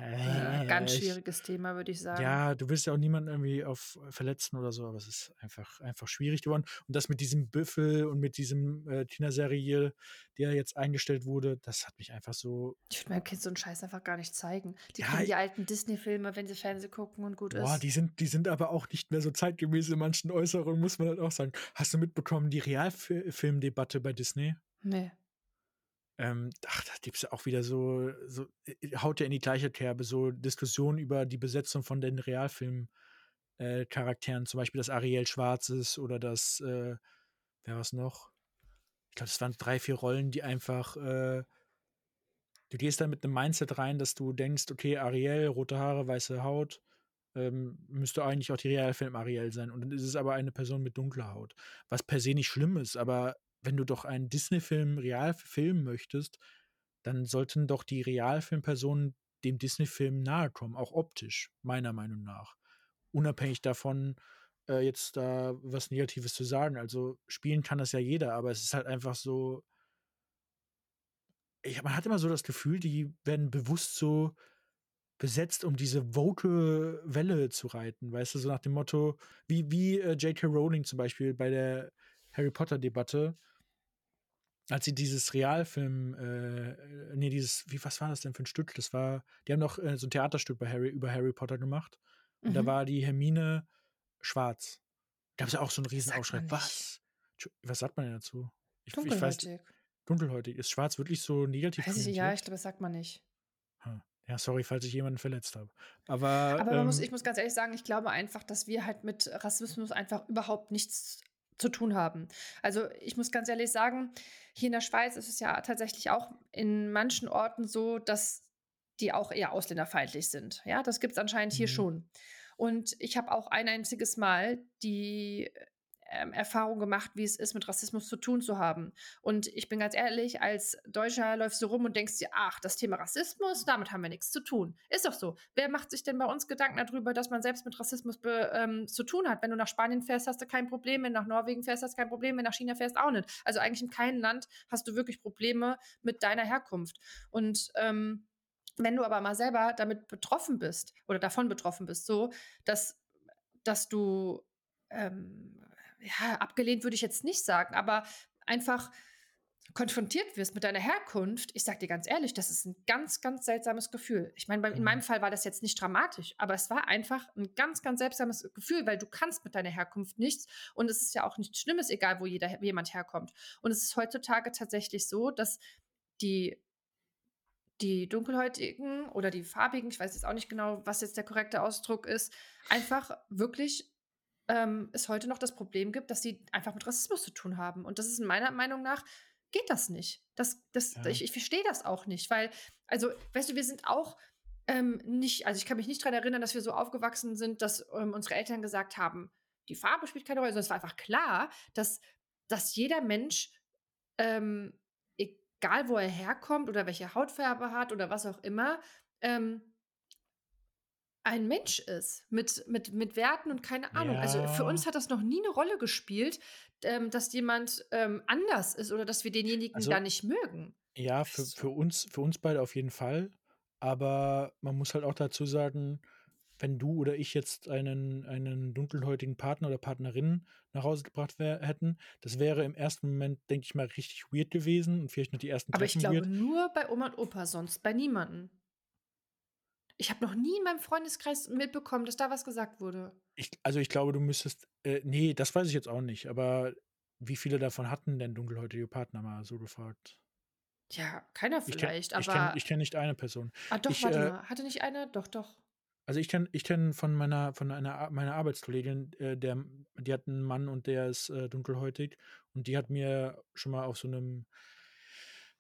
äh, Ganz schwieriges ich, Thema, würde ich sagen. Ja, du willst ja auch niemanden irgendwie auf verletzen oder so, aber es ist einfach, einfach schwierig geworden. Und das mit diesem Büffel und mit diesem äh, Tina-Serie, der jetzt eingestellt wurde, das hat mich einfach so. Ich würde meinem Kind so einen Scheiß einfach gar nicht zeigen. Die ja, die alten Disney-Filme, wenn sie Fernsehen gucken und gut boah, ist. Die sind, die sind aber auch nicht mehr so zeitgemäß in manchen Äußerungen, muss man halt auch sagen. Hast du mitbekommen, die Realfilmdebatte bei Disney? Nee. Ähm, ach, da gibt es ja auch wieder so, so, äh, haut ja in die gleiche Kerbe, so Diskussionen über die Besetzung von den Realfilm-Charakteren, äh, zum Beispiel das Ariel Schwarzes oder das, äh, wer war es noch? Ich glaube, es waren drei, vier Rollen, die einfach, äh, du gehst da mit einem Mindset rein, dass du denkst, okay, Ariel, rote Haare, weiße Haut, ähm, müsste eigentlich auch die Realfilm Ariel sein. Und dann ist es aber eine Person mit dunkler Haut. Was per se nicht schlimm ist, aber wenn du doch einen Disney-Film real filmen möchtest, dann sollten doch die Realfilmpersonen dem Disney-Film nahe kommen, auch optisch, meiner Meinung nach. Unabhängig davon, äh, jetzt da was Negatives zu sagen. Also spielen kann das ja jeder, aber es ist halt einfach so. Ich, man hat immer so das Gefühl, die werden bewusst so besetzt, um diese woke Welle zu reiten, weißt du, so nach dem Motto, wie, wie äh, J.K. Rowling zum Beispiel bei der Harry Potter-Debatte, als sie dieses Realfilm, äh, nee, dieses, wie, was war das denn für ein Stück? Das war, die haben noch äh, so ein Theaterstück bei Harry, über Harry Potter gemacht. Und mhm. da war die Hermine schwarz. Da gab es ja auch so einen Riesenaufschrei. Was? Was sagt man denn dazu? Ich, dunkelhäutig. Ich weiß, dunkelhäutig. Ist schwarz wirklich so negativ? Weiß ich, ja, ich glaube, das sagt man nicht. Ja, sorry, falls ich jemanden verletzt habe. Aber, Aber ähm, muss, ich muss ganz ehrlich sagen, ich glaube einfach, dass wir halt mit Rassismus einfach überhaupt nichts zu tun haben. Also ich muss ganz ehrlich sagen, hier in der Schweiz ist es ja tatsächlich auch in manchen Orten so, dass die auch eher ausländerfeindlich sind. Ja, das gibt es anscheinend mhm. hier schon. Und ich habe auch ein einziges Mal die ähm, Erfahrung gemacht, wie es ist, mit Rassismus zu tun zu haben. Und ich bin ganz ehrlich, als Deutscher läufst du rum und denkst dir, ach, das Thema Rassismus, damit haben wir nichts zu tun. Ist doch so. Wer macht sich denn bei uns Gedanken darüber, dass man selbst mit Rassismus be, ähm, zu tun hat? Wenn du nach Spanien fährst, hast du kein Problem. Wenn du nach Norwegen fährst, hast du kein Problem. Wenn du nach China fährst, auch nicht. Also eigentlich in keinem Land hast du wirklich Probleme mit deiner Herkunft. Und ähm, wenn du aber mal selber damit betroffen bist oder davon betroffen bist, so, dass, dass du ähm, ja, abgelehnt würde ich jetzt nicht sagen, aber einfach konfrontiert wirst mit deiner Herkunft, ich sag dir ganz ehrlich, das ist ein ganz, ganz seltsames Gefühl. Ich meine, in meinem mhm. Fall war das jetzt nicht dramatisch, aber es war einfach ein ganz, ganz seltsames Gefühl, weil du kannst mit deiner Herkunft nichts und es ist ja auch nichts Schlimmes, egal wo jeder, jemand herkommt. Und es ist heutzutage tatsächlich so, dass die die Dunkelhäutigen oder die Farbigen, ich weiß jetzt auch nicht genau, was jetzt der korrekte Ausdruck ist, einfach wirklich ähm, es heute noch das Problem gibt, dass sie einfach mit Rassismus zu tun haben. Und das ist in meiner Meinung nach, geht das nicht. Das, das, ja. ich, ich verstehe das auch nicht, weil, also, weißt du, wir sind auch ähm, nicht, also ich kann mich nicht daran erinnern, dass wir so aufgewachsen sind, dass ähm, unsere Eltern gesagt haben, die Farbe spielt keine Rolle, sondern es war einfach klar, dass, dass jeder Mensch, ähm, egal wo er herkommt oder welche Hautfarbe hat oder was auch immer, ähm, ein Mensch ist mit, mit, mit Werten und keine Ahnung. Ja. Also für uns hat das noch nie eine Rolle gespielt, ähm, dass jemand ähm, anders ist oder dass wir denjenigen also, da nicht mögen. Ja, für, für, uns, für uns beide auf jeden Fall. Aber man muss halt auch dazu sagen, wenn du oder ich jetzt einen, einen dunkelhäutigen Partner oder Partnerin nach Hause gebracht wär, hätten, das wäre im ersten Moment, denke ich mal, richtig weird gewesen und vielleicht noch die ersten Aber Treffen ich glaube weird. nur bei Oma und Opa, sonst bei niemandem. Ich habe noch nie in meinem Freundeskreis mitbekommen, dass da was gesagt wurde. Ich, also ich glaube, du müsstest, äh, nee, das weiß ich jetzt auch nicht, aber wie viele davon hatten denn dunkelhäutige Partner mal so gefragt? Ja, keiner vielleicht, ich kenn, aber. Ich kenne kenn nicht eine Person. Ah, doch, ich, warte äh, mal. Hatte nicht einer? Doch, doch. Also ich kenne ich kenn von meiner von einer meiner Arbeitskollegin, äh, der, die hat einen Mann und der ist äh, dunkelhäutig und die hat mir schon mal auf so einem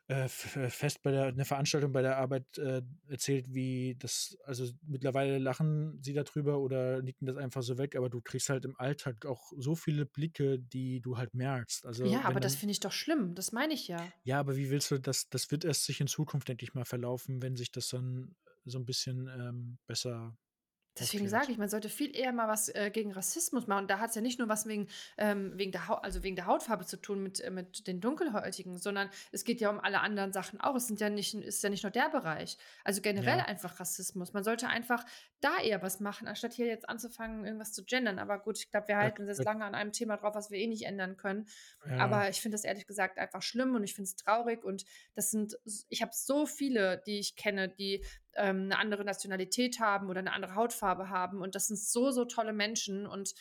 äh, äh, fest bei der eine Veranstaltung bei der Arbeit äh, erzählt, wie das, also mittlerweile lachen sie darüber oder nicken das einfach so weg, aber du kriegst halt im Alltag auch so viele Blicke, die du halt merkst. Also, ja, aber das finde ich doch schlimm, das meine ich ja. Ja, aber wie willst du das, das wird erst sich in Zukunft, denke ich mal, verlaufen, wenn sich das dann so ein bisschen ähm, besser Deswegen sage ich, man sollte viel eher mal was äh, gegen Rassismus machen. Und da hat es ja nicht nur was wegen, ähm, wegen, der also wegen der Hautfarbe zu tun mit, äh, mit den Dunkelhäutigen, sondern es geht ja um alle anderen Sachen auch. Es sind ja nicht, ist ja nicht nur der Bereich. Also generell ja. einfach Rassismus. Man sollte einfach da eher was machen, anstatt hier jetzt anzufangen, irgendwas zu gendern. Aber gut, ich glaube, wir halten uns jetzt lange an einem Thema drauf, was wir eh nicht ändern können. Ja. Aber ich finde das ehrlich gesagt einfach schlimm und ich finde es traurig. Und das sind, ich habe so viele, die ich kenne, die ähm, eine andere Nationalität haben oder eine andere Hautfarbe haben. Und das sind so, so tolle Menschen. Und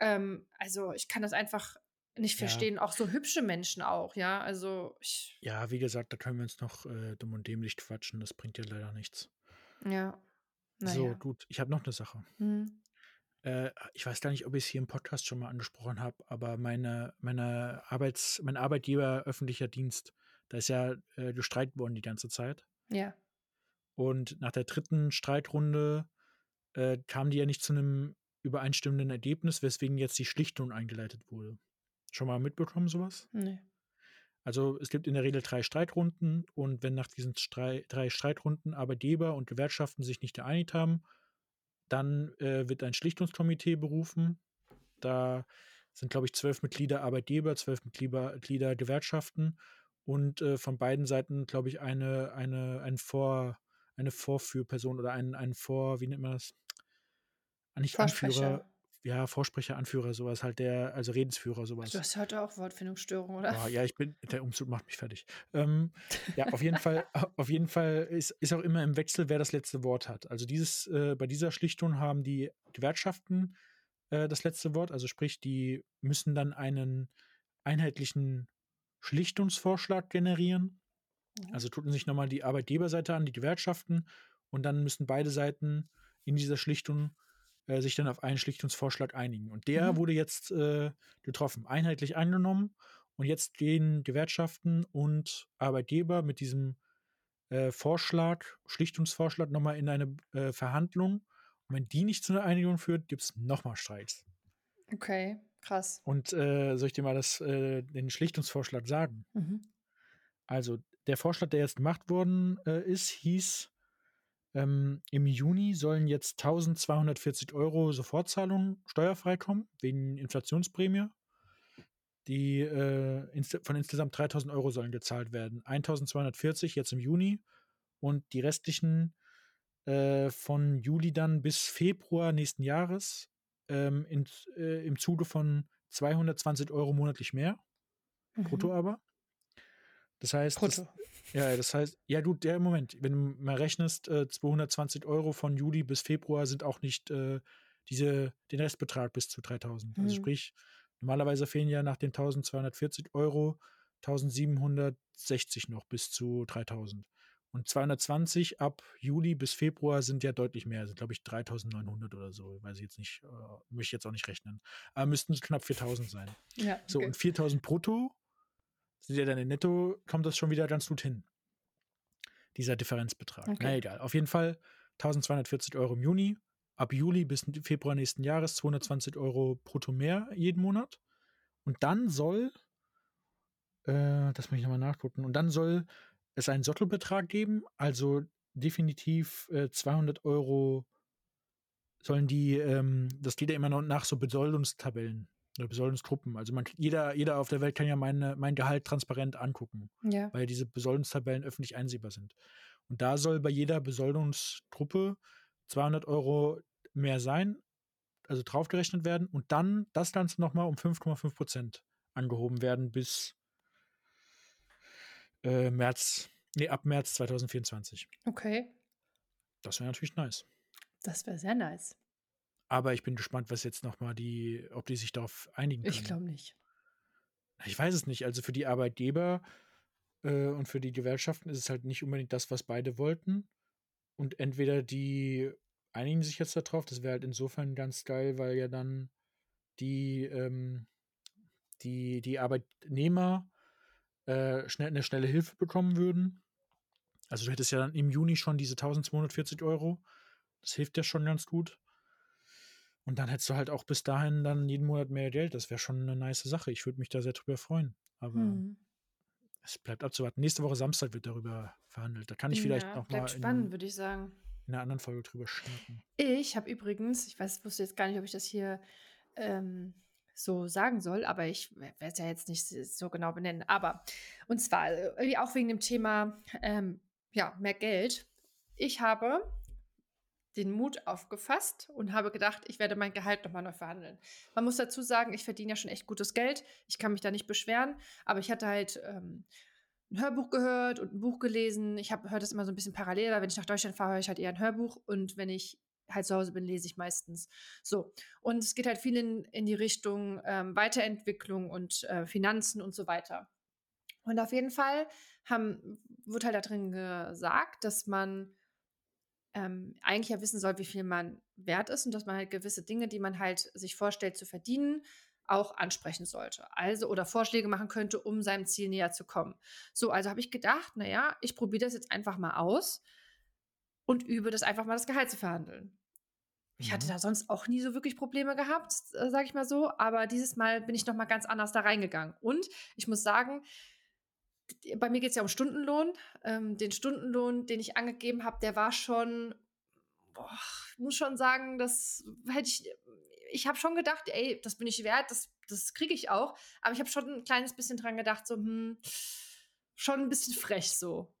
ähm, also ich kann das einfach nicht verstehen. Ja. Auch so hübsche Menschen auch, ja. Also ich Ja, wie gesagt, da können wir uns noch äh, dumm und dämlich quatschen. Das bringt ja leider nichts. Ja. Naja. So, gut. Ich habe noch eine Sache. Äh, ich weiß gar nicht, ob ich es hier im Podcast schon mal angesprochen habe, aber meine, meine Arbeits-, mein Arbeitgeber öffentlicher Dienst, da ist ja äh, gestreikt worden die ganze Zeit. Ja. Und nach der dritten Streitrunde äh, kamen die ja nicht zu einem übereinstimmenden Ergebnis, weswegen jetzt die Schlichtung eingeleitet wurde. Schon mal mitbekommen, sowas? Nee. Also es gibt in der Regel drei Streitrunden und wenn nach diesen Streit, drei Streitrunden Arbeitgeber und Gewerkschaften sich nicht geeinigt haben, dann äh, wird ein Schlichtungskomitee berufen. Da sind, glaube ich, zwölf Mitglieder Arbeitgeber, zwölf Mitglieder, Mitglieder Gewerkschaften und äh, von beiden Seiten, glaube ich, eine, eine, ein Vor, eine Vorführperson oder ein, ein Vor, wie nennt man das? Ah, nicht Anführer, ja, Vorsprecher, Anführer, sowas halt der, also Redensführer, sowas. Du hast heute auch Wortfindungsstörung, oder? Ja, ja, ich bin, der Umzug macht mich fertig. Ähm, ja, (laughs) auf jeden Fall, (laughs) auf jeden Fall ist, ist auch immer im Wechsel, wer das letzte Wort hat. Also dieses, äh, bei dieser Schlichtung haben die Gewerkschaften äh, das letzte Wort, also sprich, die müssen dann einen einheitlichen Schlichtungsvorschlag generieren. Mhm. Also tuten sich nochmal die Arbeitgeberseite an, die Gewerkschaften, und dann müssen beide Seiten in dieser Schlichtung äh, sich dann auf einen Schlichtungsvorschlag einigen. Und der mhm. wurde jetzt äh, getroffen, einheitlich angenommen. Und jetzt gehen Gewerkschaften und Arbeitgeber mit diesem äh, Vorschlag, Schlichtungsvorschlag nochmal in eine äh, Verhandlung. Und wenn die nicht zu einer Einigung führt, gibt es nochmal Streiks. Okay. Krass. Und äh, soll ich dir mal das, äh, den Schlichtungsvorschlag sagen? Mhm. Also, der Vorschlag, der jetzt gemacht worden äh, ist, hieß, ähm, im Juni sollen jetzt 1240 Euro Sofortzahlungen steuerfrei kommen, wegen Inflationsprämie. Die äh, inst von insgesamt 3000 Euro sollen gezahlt werden. 1240 jetzt im Juni und die restlichen äh, von Juli dann bis Februar nächsten Jahres ähm, in, äh, im Zuge von 220 Euro monatlich mehr. Mhm. Brutto aber. Das heißt. Das, ja, das heißt, ja, du, der Moment, wenn du mal rechnest, äh, 220 Euro von Juli bis Februar sind auch nicht äh, diese, den Restbetrag bis zu 3000. Also mhm. Also sprich, normalerweise fehlen ja nach den 1240 Euro 1760 noch bis zu 3000. Und 220 ab Juli bis Februar sind ja deutlich mehr, sind glaube ich 3900 oder so, weiß ich jetzt nicht, äh, möchte ich jetzt auch nicht rechnen. Aber müssten es knapp 4000 sein. Ja, okay. So, und 4000 brutto sind ja dann in netto, kommt das schon wieder ganz gut hin. Dieser Differenzbetrag. Okay. Na egal. Auf jeden Fall 1240 Euro im Juni. Ab Juli bis Februar nächsten Jahres 220 Euro brutto mehr jeden Monat. Und dann soll, äh, das muss ich nochmal nachgucken, und dann soll es einen Sottelbetrag geben, also definitiv äh, 200 Euro sollen die, ähm, das geht ja immer noch nach so Besoldungstabellen Besoldungsgruppen. Also man, jeder, jeder auf der Welt kann ja meine, mein Gehalt transparent angucken, ja. weil diese Besoldungstabellen öffentlich einsehbar sind. Und da soll bei jeder Besoldungsgruppe 200 Euro mehr sein, also draufgerechnet werden und dann das Ganze nochmal um 5,5 Prozent angehoben werden bis äh, März, nee, ab März 2024. Okay. Das wäre natürlich nice. Das wäre sehr nice. Aber ich bin gespannt, was jetzt nochmal die, ob die sich darauf einigen können. Ich glaube nicht. Ich weiß es nicht. Also für die Arbeitgeber äh, und für die Gewerkschaften ist es halt nicht unbedingt das, was beide wollten. Und entweder die einigen sich jetzt darauf, das wäre halt insofern ganz geil, weil ja dann die, ähm, die, die Arbeitnehmer äh, schnell, eine schnelle Hilfe bekommen würden. Also du hättest ja dann im Juni schon diese 1240 Euro. Das hilft ja schon ganz gut. Und dann hättest du halt auch bis dahin dann jeden Monat mehr Geld. Das wäre schon eine nice Sache. Ich würde mich da sehr drüber freuen. Aber mhm. es bleibt abzuwarten. Nächste Woche Samstag wird darüber verhandelt. Da kann ich vielleicht ja, noch bleibt mal spannend, würde ich sagen. In einer anderen Folge drüber schnacken. Ich habe übrigens, ich weiß, wusste jetzt gar nicht, ob ich das hier ähm, so sagen soll, aber ich werde es ja jetzt nicht so genau benennen. Aber, und zwar, äh, auch wegen dem Thema, ähm, ja, mehr Geld. Ich habe den Mut aufgefasst und habe gedacht, ich werde mein Gehalt nochmal neu verhandeln. Man muss dazu sagen, ich verdiene ja schon echt gutes Geld. Ich kann mich da nicht beschweren, aber ich hatte halt ähm, ein Hörbuch gehört und ein Buch gelesen. Ich höre das immer so ein bisschen parallel, weil wenn ich nach Deutschland fahre, höre ich halt eher ein Hörbuch und wenn ich halt zu Hause bin, lese ich meistens. So. Und es geht halt viel in, in die Richtung ähm, Weiterentwicklung und äh, Finanzen und so weiter. Und auf jeden Fall haben, wurde halt da drin gesagt, dass man ähm, eigentlich ja wissen soll, wie viel man wert ist und dass man halt gewisse Dinge, die man halt sich vorstellt zu verdienen, auch ansprechen sollte. Also oder Vorschläge machen könnte, um seinem Ziel näher zu kommen. So, also habe ich gedacht, naja, ich probiere das jetzt einfach mal aus und übe das einfach mal das Gehalt zu verhandeln. Ich hatte mhm. da sonst auch nie so wirklich Probleme gehabt, äh, sage ich mal so, aber dieses Mal bin ich noch mal ganz anders da reingegangen. Und ich muss sagen, bei mir geht es ja um Stundenlohn. Ähm, den Stundenlohn, den ich angegeben habe, der war schon, boah, ich muss schon sagen, das hätte ich, ich habe schon gedacht, ey, das bin ich wert, das, das kriege ich auch. Aber ich habe schon ein kleines bisschen dran gedacht, so, hm, schon ein bisschen frech so.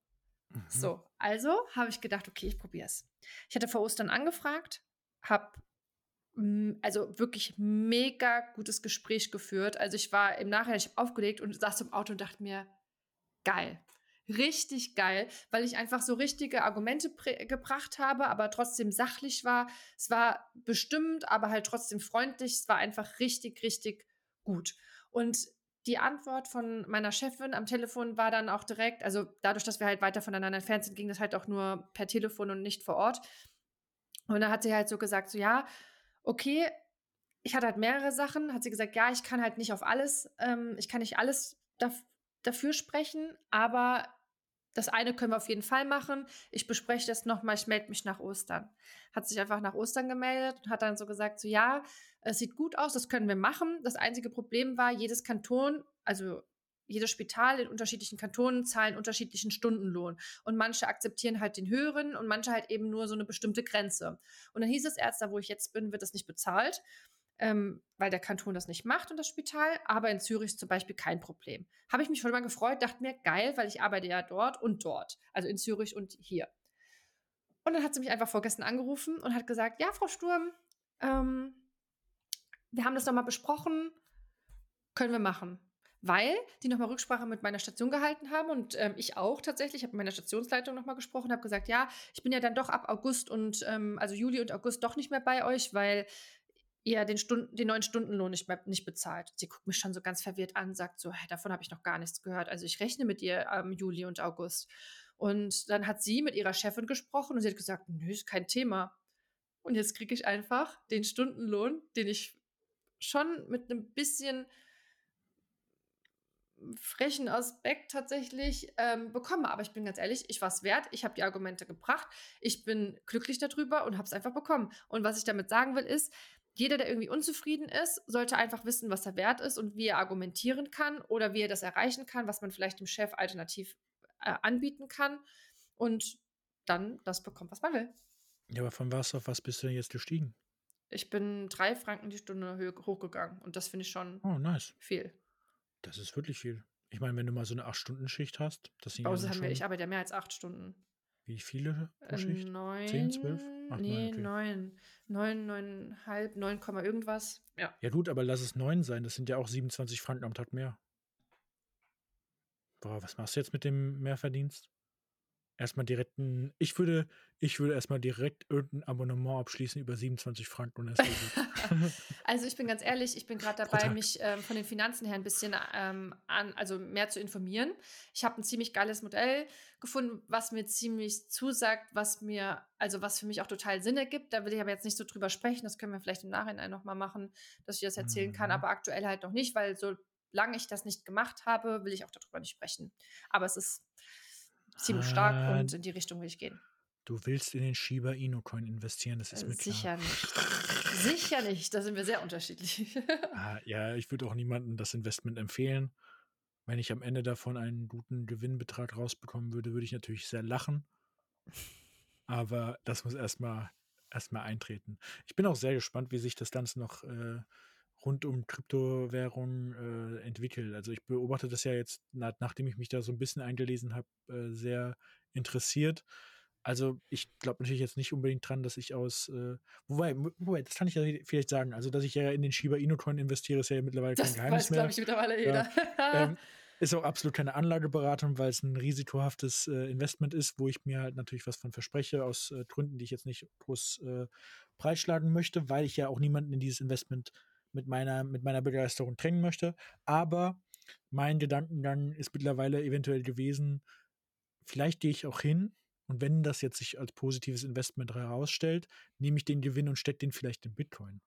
Mhm. So, also habe ich gedacht, okay, ich probiere es. Ich hatte vor Ostern angefragt, habe hm, also wirklich mega gutes Gespräch geführt. Also ich war im Nachhinein, ich habe aufgelegt und saß im Auto und dachte mir, geil. Richtig geil, weil ich einfach so richtige Argumente gebracht habe, aber trotzdem sachlich war. Es war bestimmt, aber halt trotzdem freundlich. Es war einfach richtig, richtig gut. Und die Antwort von meiner Chefin am Telefon war dann auch direkt, also dadurch, dass wir halt weiter voneinander entfernt sind, ging das halt auch nur per Telefon und nicht vor Ort. Und da hat sie halt so gesagt, so ja, okay, ich hatte halt mehrere Sachen, hat sie gesagt, ja, ich kann halt nicht auf alles, ähm, ich kann nicht alles dafür sprechen, aber das eine können wir auf jeden Fall machen. Ich bespreche das nochmal, ich melde mich nach Ostern. Hat sich einfach nach Ostern gemeldet und hat dann so gesagt, so ja, Es sieht gut aus, das können wir machen. Das einzige Problem war, jedes Kanton, also jedes Spital in unterschiedlichen Kantonen zahlen unterschiedlichen Stundenlohn. Und manche akzeptieren halt den höheren und manche halt eben nur so eine bestimmte Grenze. Und dann hieß es da wo ich jetzt bin, wird das nicht bezahlt, ähm, weil der Kanton das nicht macht und das Spital. Aber in Zürich zum Beispiel kein Problem. Habe ich mich voll mal gefreut, dachte mir, geil, weil ich arbeite ja dort und dort. Also in Zürich und hier. Und dann hat sie mich einfach vorgestern angerufen und hat gesagt, ja, Frau Sturm, ähm, wir haben das nochmal besprochen, können wir machen weil die nochmal Rücksprache mit meiner Station gehalten haben und ähm, ich auch tatsächlich. Ich habe mit meiner Stationsleitung nochmal gesprochen, habe gesagt, ja, ich bin ja dann doch ab August und ähm, also Juli und August doch nicht mehr bei euch, weil ihr den, Stunden, den neuen Stundenlohn nicht, mehr, nicht bezahlt. Sie guckt mich schon so ganz verwirrt an, sagt so, hey, davon habe ich noch gar nichts gehört. Also ich rechne mit ihr am ähm, Juli und August. Und dann hat sie mit ihrer Chefin gesprochen und sie hat gesagt, nö, ist kein Thema. Und jetzt kriege ich einfach den Stundenlohn, den ich schon mit einem bisschen frechen Aspekt tatsächlich ähm, bekomme. Aber ich bin ganz ehrlich, ich war es wert. Ich habe die Argumente gebracht. Ich bin glücklich darüber und habe es einfach bekommen. Und was ich damit sagen will, ist, jeder, der irgendwie unzufrieden ist, sollte einfach wissen, was er wert ist und wie er argumentieren kann oder wie er das erreichen kann, was man vielleicht dem Chef alternativ äh, anbieten kann und dann das bekommt, was man will. Ja, aber von was auf was bist du denn jetzt gestiegen? Ich bin drei Franken die Stunde hochgegangen und das finde ich schon oh, nice. viel. Das ist wirklich viel. Ich meine, wenn du mal so eine 8-Stunden-Schicht hast, das sind uns haben wir, ich arbeite ja mehr als 8 Stunden. Wie viele pro Äh, Schicht? neun, 10, 12? Ach, nee, neun, okay. neun. Neun, neuneinhalb, neun Komma irgendwas. Ja. Ja gut, aber lass es 9 sein. Das sind ja auch 27 Franken am Tag mehr. Boah, was machst du jetzt mit dem Mehrverdienst? Erstmal direkt ein, ich würde, ich würde erstmal direkt irgendein Abonnement abschließen über 27 Franken und. (laughs) Also ich bin ganz ehrlich, ich bin gerade dabei, mich ähm, von den Finanzen her ein bisschen ähm, an, also mehr zu informieren. Ich habe ein ziemlich geiles Modell gefunden, was mir ziemlich zusagt, was mir, also was für mich auch total Sinn ergibt. Da will ich aber jetzt nicht so drüber sprechen. Das können wir vielleicht im Nachhinein nochmal machen, dass ich das erzählen kann, Mhm. aber aktuell halt noch nicht, weil solange ich das nicht gemacht habe, will ich auch darüber nicht sprechen. Aber es ist ziemlich stark und in die Richtung will ich gehen. Du willst in den Shiba Inu Coin investieren, das ist Äh, mir klar. Sicher nicht. Sicher nicht. Da sind wir sehr unterschiedlich. Ah, (laughs) ja, ich würde auch niemandem das Investment empfehlen. Wenn ich am Ende davon einen guten Gewinnbetrag rausbekommen würde, würde ich natürlich sehr lachen. Aber das muss erstmal erstmal eintreten. Ich bin auch sehr gespannt, wie sich das Ganze noch äh, rund um Kryptowährungen äh, entwickelt. Also ich beobachte das ja jetzt, na, nachdem ich mich da so ein bisschen eingelesen habe, äh, sehr interessiert. Also ich glaube natürlich jetzt nicht unbedingt dran, dass ich aus, äh, wobei, wobei, das kann ich ja vielleicht sagen, also dass ich ja in den Shiba Inu Coin investiere, ist ja mittlerweile kein Das Geheimnis weiß, mehr. glaube ich, mittlerweile jeder. Ähm, (laughs) ist auch absolut keine Anlageberatung, weil es ein risikohaftes äh, Investment ist, wo ich mir halt natürlich was von verspreche, aus äh, Gründen, die ich jetzt nicht groß äh, breitschlagen möchte, weil ich ja auch niemanden in dieses Investment mit meiner, mit meiner Begeisterung drängen möchte. Aber mein Gedankengang ist mittlerweile eventuell gewesen, vielleicht gehe ich auch hin und wenn das jetzt sich als positives Investment herausstellt, nehme ich den Gewinn und stecke den vielleicht in Bitcoin.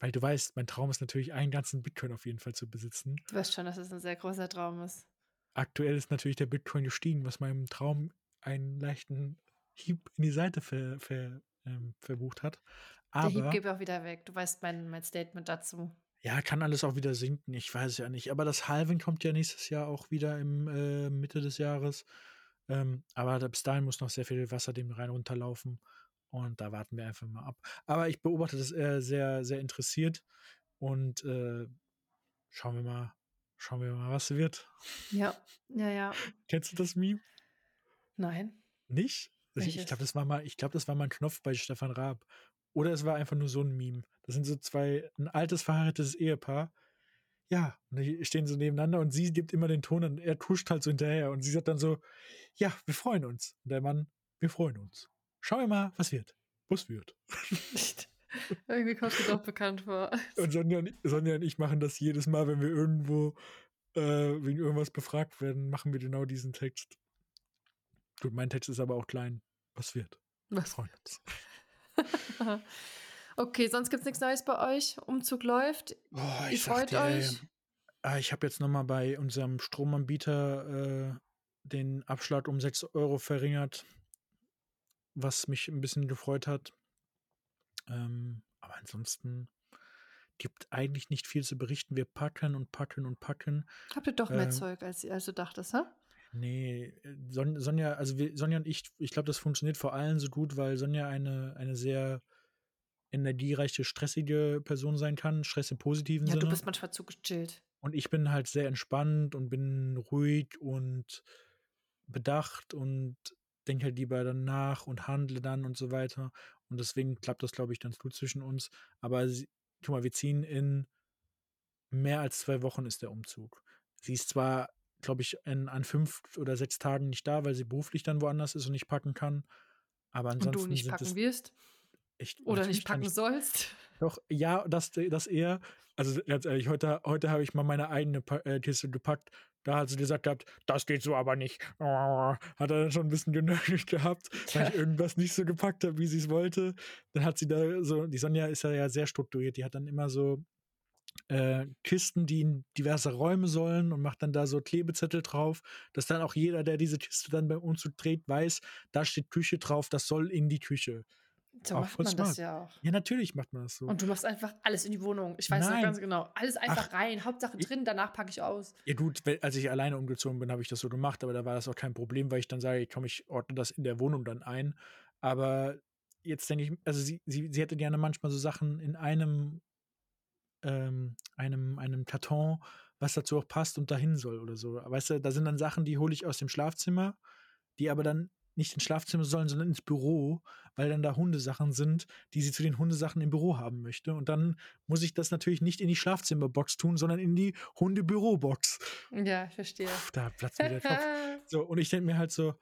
Weil du weißt, mein Traum ist natürlich, einen ganzen Bitcoin auf jeden Fall zu besitzen. du weißt schon, dass es ein sehr großer Traum ist. Aktuell ist natürlich der Bitcoin gestiegen, was meinem Traum einen leichten Hieb in die Seite ver, ver, ähm, verbucht hat. Der Hieb Aber geht auch wieder weg. Du weißt mein, mein Statement dazu. ja, kann alles auch wieder sinken. Ich weiß es ja nicht. Aber das Halving kommt ja nächstes Jahr auch wieder im äh, Mitte des Jahres. Ähm, aber bis dahin muss noch sehr viel Wasser dem Rhein runterlaufen. Und da warten wir einfach mal ab. Aber ich beobachte das äh, sehr, sehr interessiert. Und äh, schauen wir mal, schauen wir mal, was wird. Ja, ja, ja. Kennst du das Meme? Nein. Nicht? Ich Welches? glaube, das war mal, ich glaube, das war mal ein Knopf bei Stefan Raab. Oder es war einfach nur so ein Meme. Das sind so zwei, ein altes verheiratetes Ehepaar. Ja, und die stehen so nebeneinander und sie gibt immer den Ton und er tuscht halt so hinterher und sie sagt dann so, ja, wir freuen uns. Und der Mann, wir freuen uns. Schauen wir mal, was wird. Was wird. Irgendwie kommt mir doch bekannt vor. Und Sonja und, Sonja und ich machen das jedes Mal, wenn wir irgendwo äh, wegen irgendwas befragt werden, machen wir genau diesen Text. Gut, mein Text ist aber auch klein. Was wird? Wir Was? freuen uns. (laughs) okay, sonst gibt es nichts Neues bei euch. Umzug läuft. Boah, Ihr freut euch? Ah, ich habe jetzt nochmal bei unserem Stromanbieter äh, den Abschlag um 6 Euro verringert, was mich ein bisschen gefreut hat. Ähm, aber ansonsten gibt eigentlich nicht viel zu berichten. Wir packen und packen und packen. Habt ihr doch mehr ähm, Zeug, als, als du dachtest, ha? Nee, äh, Son Sonja, also wir, Sonja und ich, ich glaube, das funktioniert vor allem so gut, weil Sonja eine, eine sehr energiereiche, stressige Person sein kann, Stress im positiven ja, Sinne. Ja, du bist manchmal zu gechillt. Und ich bin halt sehr entspannt und bin ruhig und bedacht und denke halt lieber dann nach und handle dann und so weiter. Und deswegen klappt das, glaube ich, ganz gut zwischen uns. Aber sie, guck mal, wir ziehen in mehr als zwei Wochen ist der Umzug. Sie ist zwar, glaube ich, in, an fünf oder sechs Tagen nicht da, weil sie beruflich dann woanders ist und nicht packen kann. Aber ansonsten. Und du nicht packen wirst? Echt, Oder nicht packen ich, sollst? Doch, ja, das, das eher. Also ganz ehrlich, heute, heute habe ich mal meine eigene äh, Kiste gepackt. Da hat sie gesagt gehabt, das geht so aber nicht. Oh, hat er dann schon ein bisschen genötigt gehabt, weil ich (laughs) irgendwas nicht so gepackt habe, wie sie es wollte. Dann hat sie da so, die Sonja ist ja sehr strukturiert, die hat dann immer so äh, Kisten, die in diverse Räume sollen und macht dann da so Klebezettel drauf, dass dann auch jeder, der diese Kiste dann bei uns dreht, weiß, da steht Küche drauf, das soll in die Küche. So auch macht man smart. das ja auch. Ja, natürlich macht man das so. Und du machst einfach alles in die Wohnung. Ich weiß Nein. noch ganz genau. Alles einfach Ach, rein. Hauptsache drin, danach packe ich aus. Ja, gut, als ich alleine umgezogen bin, habe ich das so gemacht, aber da war das auch kein Problem, weil ich dann sage, komm, ich ordne das in der Wohnung dann ein. Aber jetzt denke ich, also sie, sie, sie hätte gerne manchmal so Sachen in einem, ähm, einem, einem Karton, was dazu auch passt und dahin soll oder so. Weißt du, da sind dann Sachen, die hole ich aus dem Schlafzimmer, die aber dann nicht ins Schlafzimmer sollen, sondern ins Büro, weil dann da Hundesachen sind, die sie zu den Hundesachen im Büro haben möchte. Und dann muss ich das natürlich nicht in die Schlafzimmerbox tun, sondern in die Hundebürobox. Ja, ich verstehe. Puh, da platzt mir der Kopf. (laughs) So, und ich denke mir halt so,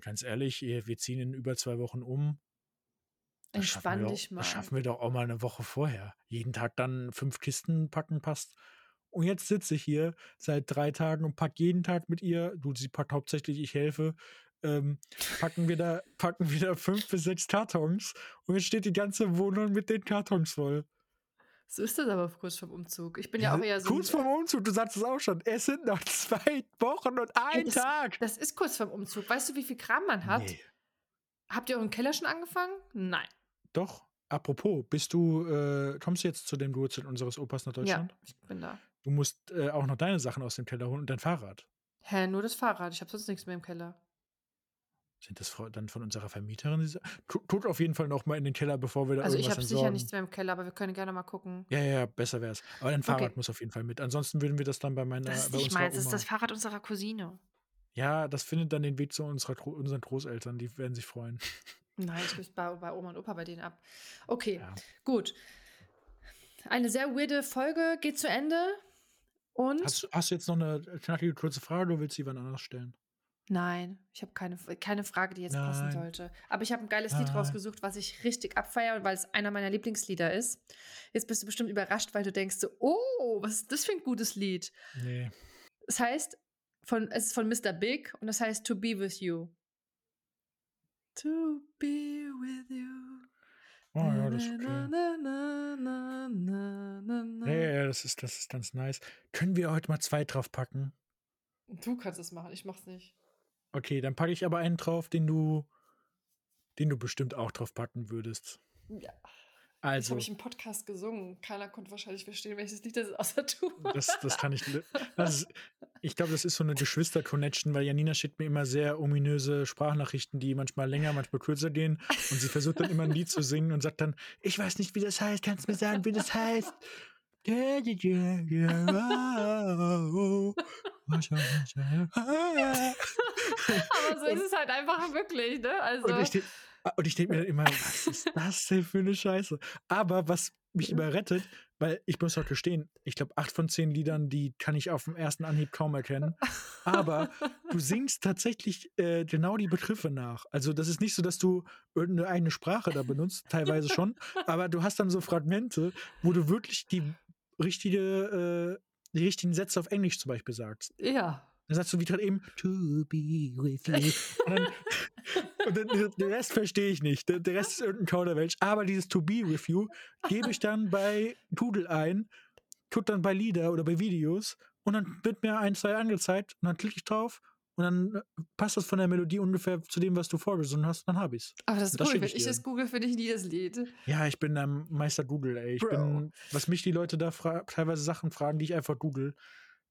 ganz ehrlich, wir ziehen in über zwei Wochen um. Entspann dich mal. Das schaffen wir doch auch mal eine Woche vorher. Jeden Tag dann fünf Kisten packen passt. Und jetzt sitze ich hier seit drei Tagen und packe jeden Tag mit ihr. Du, sie packt hauptsächlich, ich helfe ähm, packen, wir da, (laughs) packen wir da fünf bis sechs Kartons und jetzt steht die ganze Wohnung mit den Kartons voll. So ist das aber kurz vorm Umzug. Ich bin ja, ja auch eher so. Kurz vorm Umzug, du sagst es auch schon. Es sind noch zwei Wochen und ein das, Tag. Das ist kurz vorm Umzug. Weißt du, wie viel Kram man hat? Nee. Habt ihr euren Keller schon angefangen? Nein. Doch. Apropos, bist du, äh, kommst du jetzt zu dem Geburtstag unseres Opas nach Deutschland? Ja, ich bin da. Du musst äh, auch noch deine Sachen aus dem Keller holen und dein Fahrrad. Hä, nur das Fahrrad. Ich habe sonst nichts mehr im Keller. Sind das dann von unserer Vermieterin? Tut auf jeden Fall noch mal in den Keller, bevor wir da Also ich habe sicher nichts mehr im Keller, aber wir können gerne mal gucken. Ja, ja, besser wäre es. Aber dein Fahrrad okay. muss auf jeden Fall mit. Ansonsten würden wir das dann bei meiner das ist bei nicht meins, das ist das Fahrrad unserer Cousine. Ja, das findet dann den Weg zu unserer, unseren Großeltern. Die werden sich freuen. Nein, ich bin bei, bei Oma und Opa bei denen ab. Okay, ja. gut. Eine sehr weirde Folge geht zu Ende. Und hast, hast du jetzt noch eine knackige kurze Frage oder willst du sie wann anders stellen? Nein, ich habe keine, keine Frage, die jetzt Nein. passen sollte. Aber ich habe ein geiles Nein. Lied rausgesucht, was ich richtig abfeiere, weil es einer meiner Lieblingslieder ist. Jetzt bist du bestimmt überrascht, weil du denkst so, oh, was ist das für ein gutes Lied? Nee. Es heißt, von, es ist von Mr. Big und es heißt To Be With You. To be with you. Oh ja, das ist okay. Ja, ja, das ist, das ist ganz nice. Können wir heute mal zwei drauf packen? Du kannst es machen, ich mach's nicht. Okay, dann packe ich aber einen drauf, den du, den du bestimmt auch drauf packen würdest. Ja. Also. Das habe ich im Podcast gesungen. Keiner konnte wahrscheinlich verstehen, welches Lied das ist, außer du. Das, das kann ich. (laughs) Das ist, ich glaube, das ist so eine Geschwister-Connection, weil Janina schickt mir immer sehr ominöse Sprachnachrichten, die manchmal länger, manchmal kürzer gehen. Und sie versucht dann immer ein Lied zu singen und sagt dann: Ich weiß nicht, wie das heißt. Kannst du mir sagen, wie das heißt? Aber so ist es halt einfach wirklich, ne? Also. Und ich, und ich denke mir dann immer, was ist das denn für eine Scheiße? Aber was mich immer rettet, weil ich muss auch gestehen, ich glaube, acht von zehn Liedern, die kann ich auf dem ersten Anhieb kaum erkennen. Aber du (laughs) singst tatsächlich äh, genau die Begriffe nach. Also, das ist nicht so, dass du irgendeine eigene Sprache da benutzt, (laughs) teilweise schon, aber du hast dann so Fragmente, wo du wirklich die richtige äh, die richtigen Sätze auf Englisch zum Beispiel sagst. Ja. Dann sagst du wie gerade eben, to be with you. Und, dann, (laughs) und dann, den Rest verstehe ich nicht. Der, der, Rest ist irgendein Kauderwelsch. Aber dieses to be with you gebe ich dann bei Pudel ein, tut dann bei Lieder oder bei Videos und dann wird mir ein, zwei angezeigt und dann klicke ich drauf und dann äh, passt das von der Melodie ungefähr zu dem, was du vorgesungen hast, dann habe ich's. Aber das ist Das cool, wenn ich ich das google, finde ich nie das Lied. Ja, ich bin ähm, Meister Google, ey. Ich Bro. bin, was mich die Leute da teilweise Sachen fragen, die ich einfach google,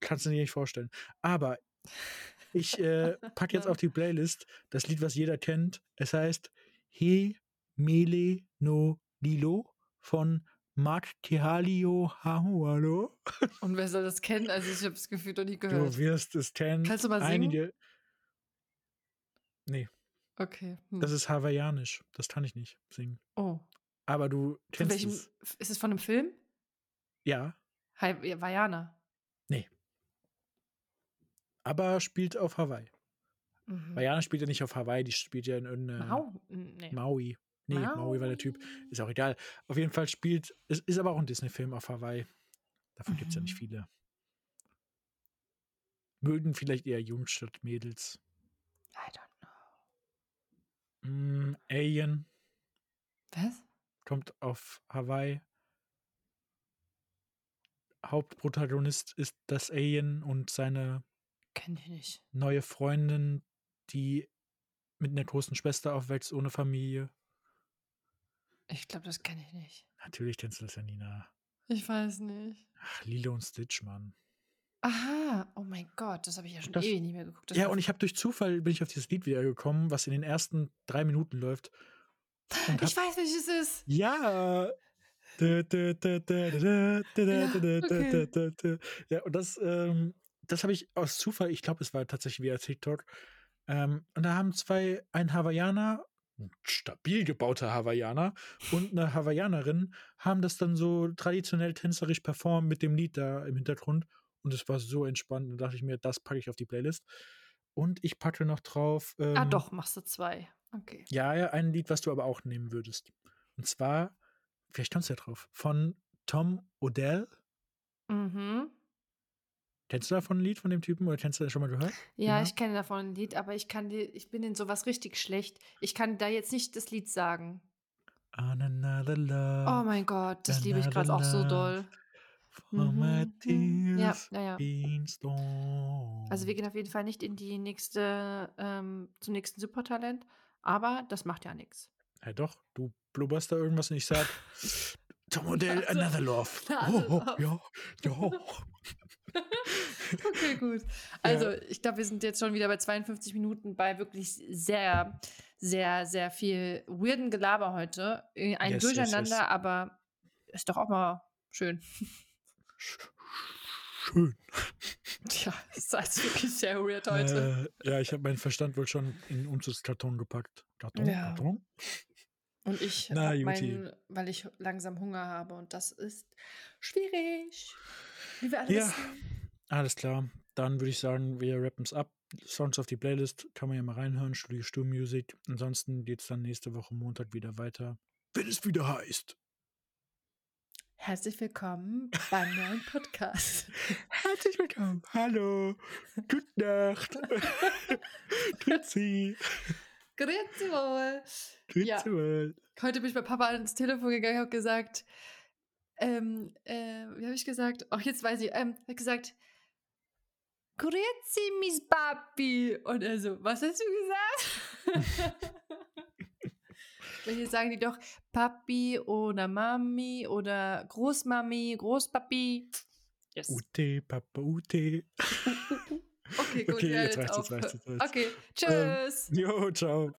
kannst du dir nicht vorstellen. Aber ich äh, (laughs) packe jetzt auf die Playlist das Lied, was jeder kennt. Es heißt He Mele no Lilo von Mark Kehalio Hahualo. Und wer soll das kennen? Also ich habe das Gefühl noch nie gehört. Du wirst es kennen. Kannst du mal singen? Einige. Nee, Okay. Hm. das ist hawaiianisch. Das kann ich nicht singen. oh. Aber du kennst welchem, es. ist es von einem Film? Ja, ja, Vajana. Aber spielt auf Hawaii. Mhm. Vajana spielt ja nicht auf Hawaii, die spielt ja in irgendeiner Mau? Nee. Maui. Nee, Maui war der Typ. Ist auch egal. Auf jeden Fall spielt, es ist aber auch ein Disney-Film auf Hawaii. Davon gibt es ja nicht Mhm. viele. Mögen vielleicht eher Jungs statt Mädels. I don't know. Mm, Alien Was? kommt auf Hawaii. Hauptprotagonist ist das Alien und seine Kenn ich nicht. neue Freundin, die mit einer großen Schwester aufwächst ohne Familie. Ich glaube, das kenne ich nicht. Natürlich kennst du das ja, Nina. Ich weiß nicht. Ach, Lilo und Stitch, Mann. Aha, oh mein Gott, das habe ich ja schon Das- ewig nicht mehr geguckt. Das ja, und ich habe durch Zufall bin ich auf dieses Lied wieder gekommen, was in den ersten drei Minuten läuft. Und hab, ich weiß, welches es ist. ja. Ja, okay. Ja, und das, ähm, das habe ich aus Zufall, ich glaube, es war tatsächlich via TikTok. Ähm, und da haben zwei, ein Hawaiianer, ein stabil gebauter Hawaiianer und eine Hawaiianerin, haben das dann so traditionell tänzerisch performt mit dem Lied da im Hintergrund. Und es war so entspannt. Da dachte ich mir, das packe ich auf die Playlist. Und ich packe noch drauf. Ähm, ah, doch, machst du zwei. Okay. Ja, ja, ein Lied, was du aber auch nehmen würdest. Und zwar, vielleicht kommst du ja drauf, von Tom Odell. Mhm. Kennst du davon ein Lied von dem Typen oder kennst du das schon mal gehört? Ja, Ja. ich kenne davon ein Lied, aber ich kann dir, ich bin in sowas richtig schlecht. Ich kann da jetzt nicht das Lied sagen. On another love. Oh mein Gott, das liebe ich gerade auch so doll. Mhm, mhm. Ja, ja, ja. Also wir gehen auf jeden Fall nicht in die nächste, ähm, zum nächsten Supertalent, aber das macht ja nichts. Ja, doch, du blubberst da irgendwas und ich sag, (laughs) Tom Odell, Also, another love. Oh, love. ja, ja. (laughs) (laughs) Okay, gut. Also, ich glaube, wir sind jetzt schon wieder bei 52 Minuten bei wirklich sehr, sehr, sehr viel weirden Gelaber heute. Äh, Ein Yes, yes, Durcheinander, yes. aber ist doch auch mal schön. Schön. Tja, ist also wirklich sehr weird heute. Äh, ja, ich habe meinen Verstand wohl schon in den Umzugskarton gepackt. Karton, Ja. Karton? Und ich Na, meinen, weil ich langsam Hunger habe und das ist schwierig. Wie wir alle Ja. wissen. Alles klar. Dann würde ich sagen, wir rappen es ab. Songs auf die Playlist kann man ja mal reinhören. Studio Stur Music. Ansonsten geht es dann nächste Woche Montag wieder weiter. Wenn es wieder heißt. Herzlich willkommen beim neuen Podcast. (laughs) Herzlich willkommen. Hallo. Gute Nacht. (laughs) Grüezi. Grüezi wohl. Grüezi Ja. wohl. Heute bin ich bei Papa ans Telefon gegangen und habe gesagt, ähm, äh, wie habe ich gesagt? Ach, jetzt weiß ich, ähm, habe gesagt, Grüezi, Miss Papi. Und er so, was hast du gesagt? (laughs) Weil hier sagen die doch Papi oder Mami oder Großmami, Großpapi. Yes. Ute, Papa, Ute. (laughs) Okay, gut. Okay, jetzt reicht's, jetzt reicht's, jetzt reicht's. Okay, tschüss. Jo, ciao.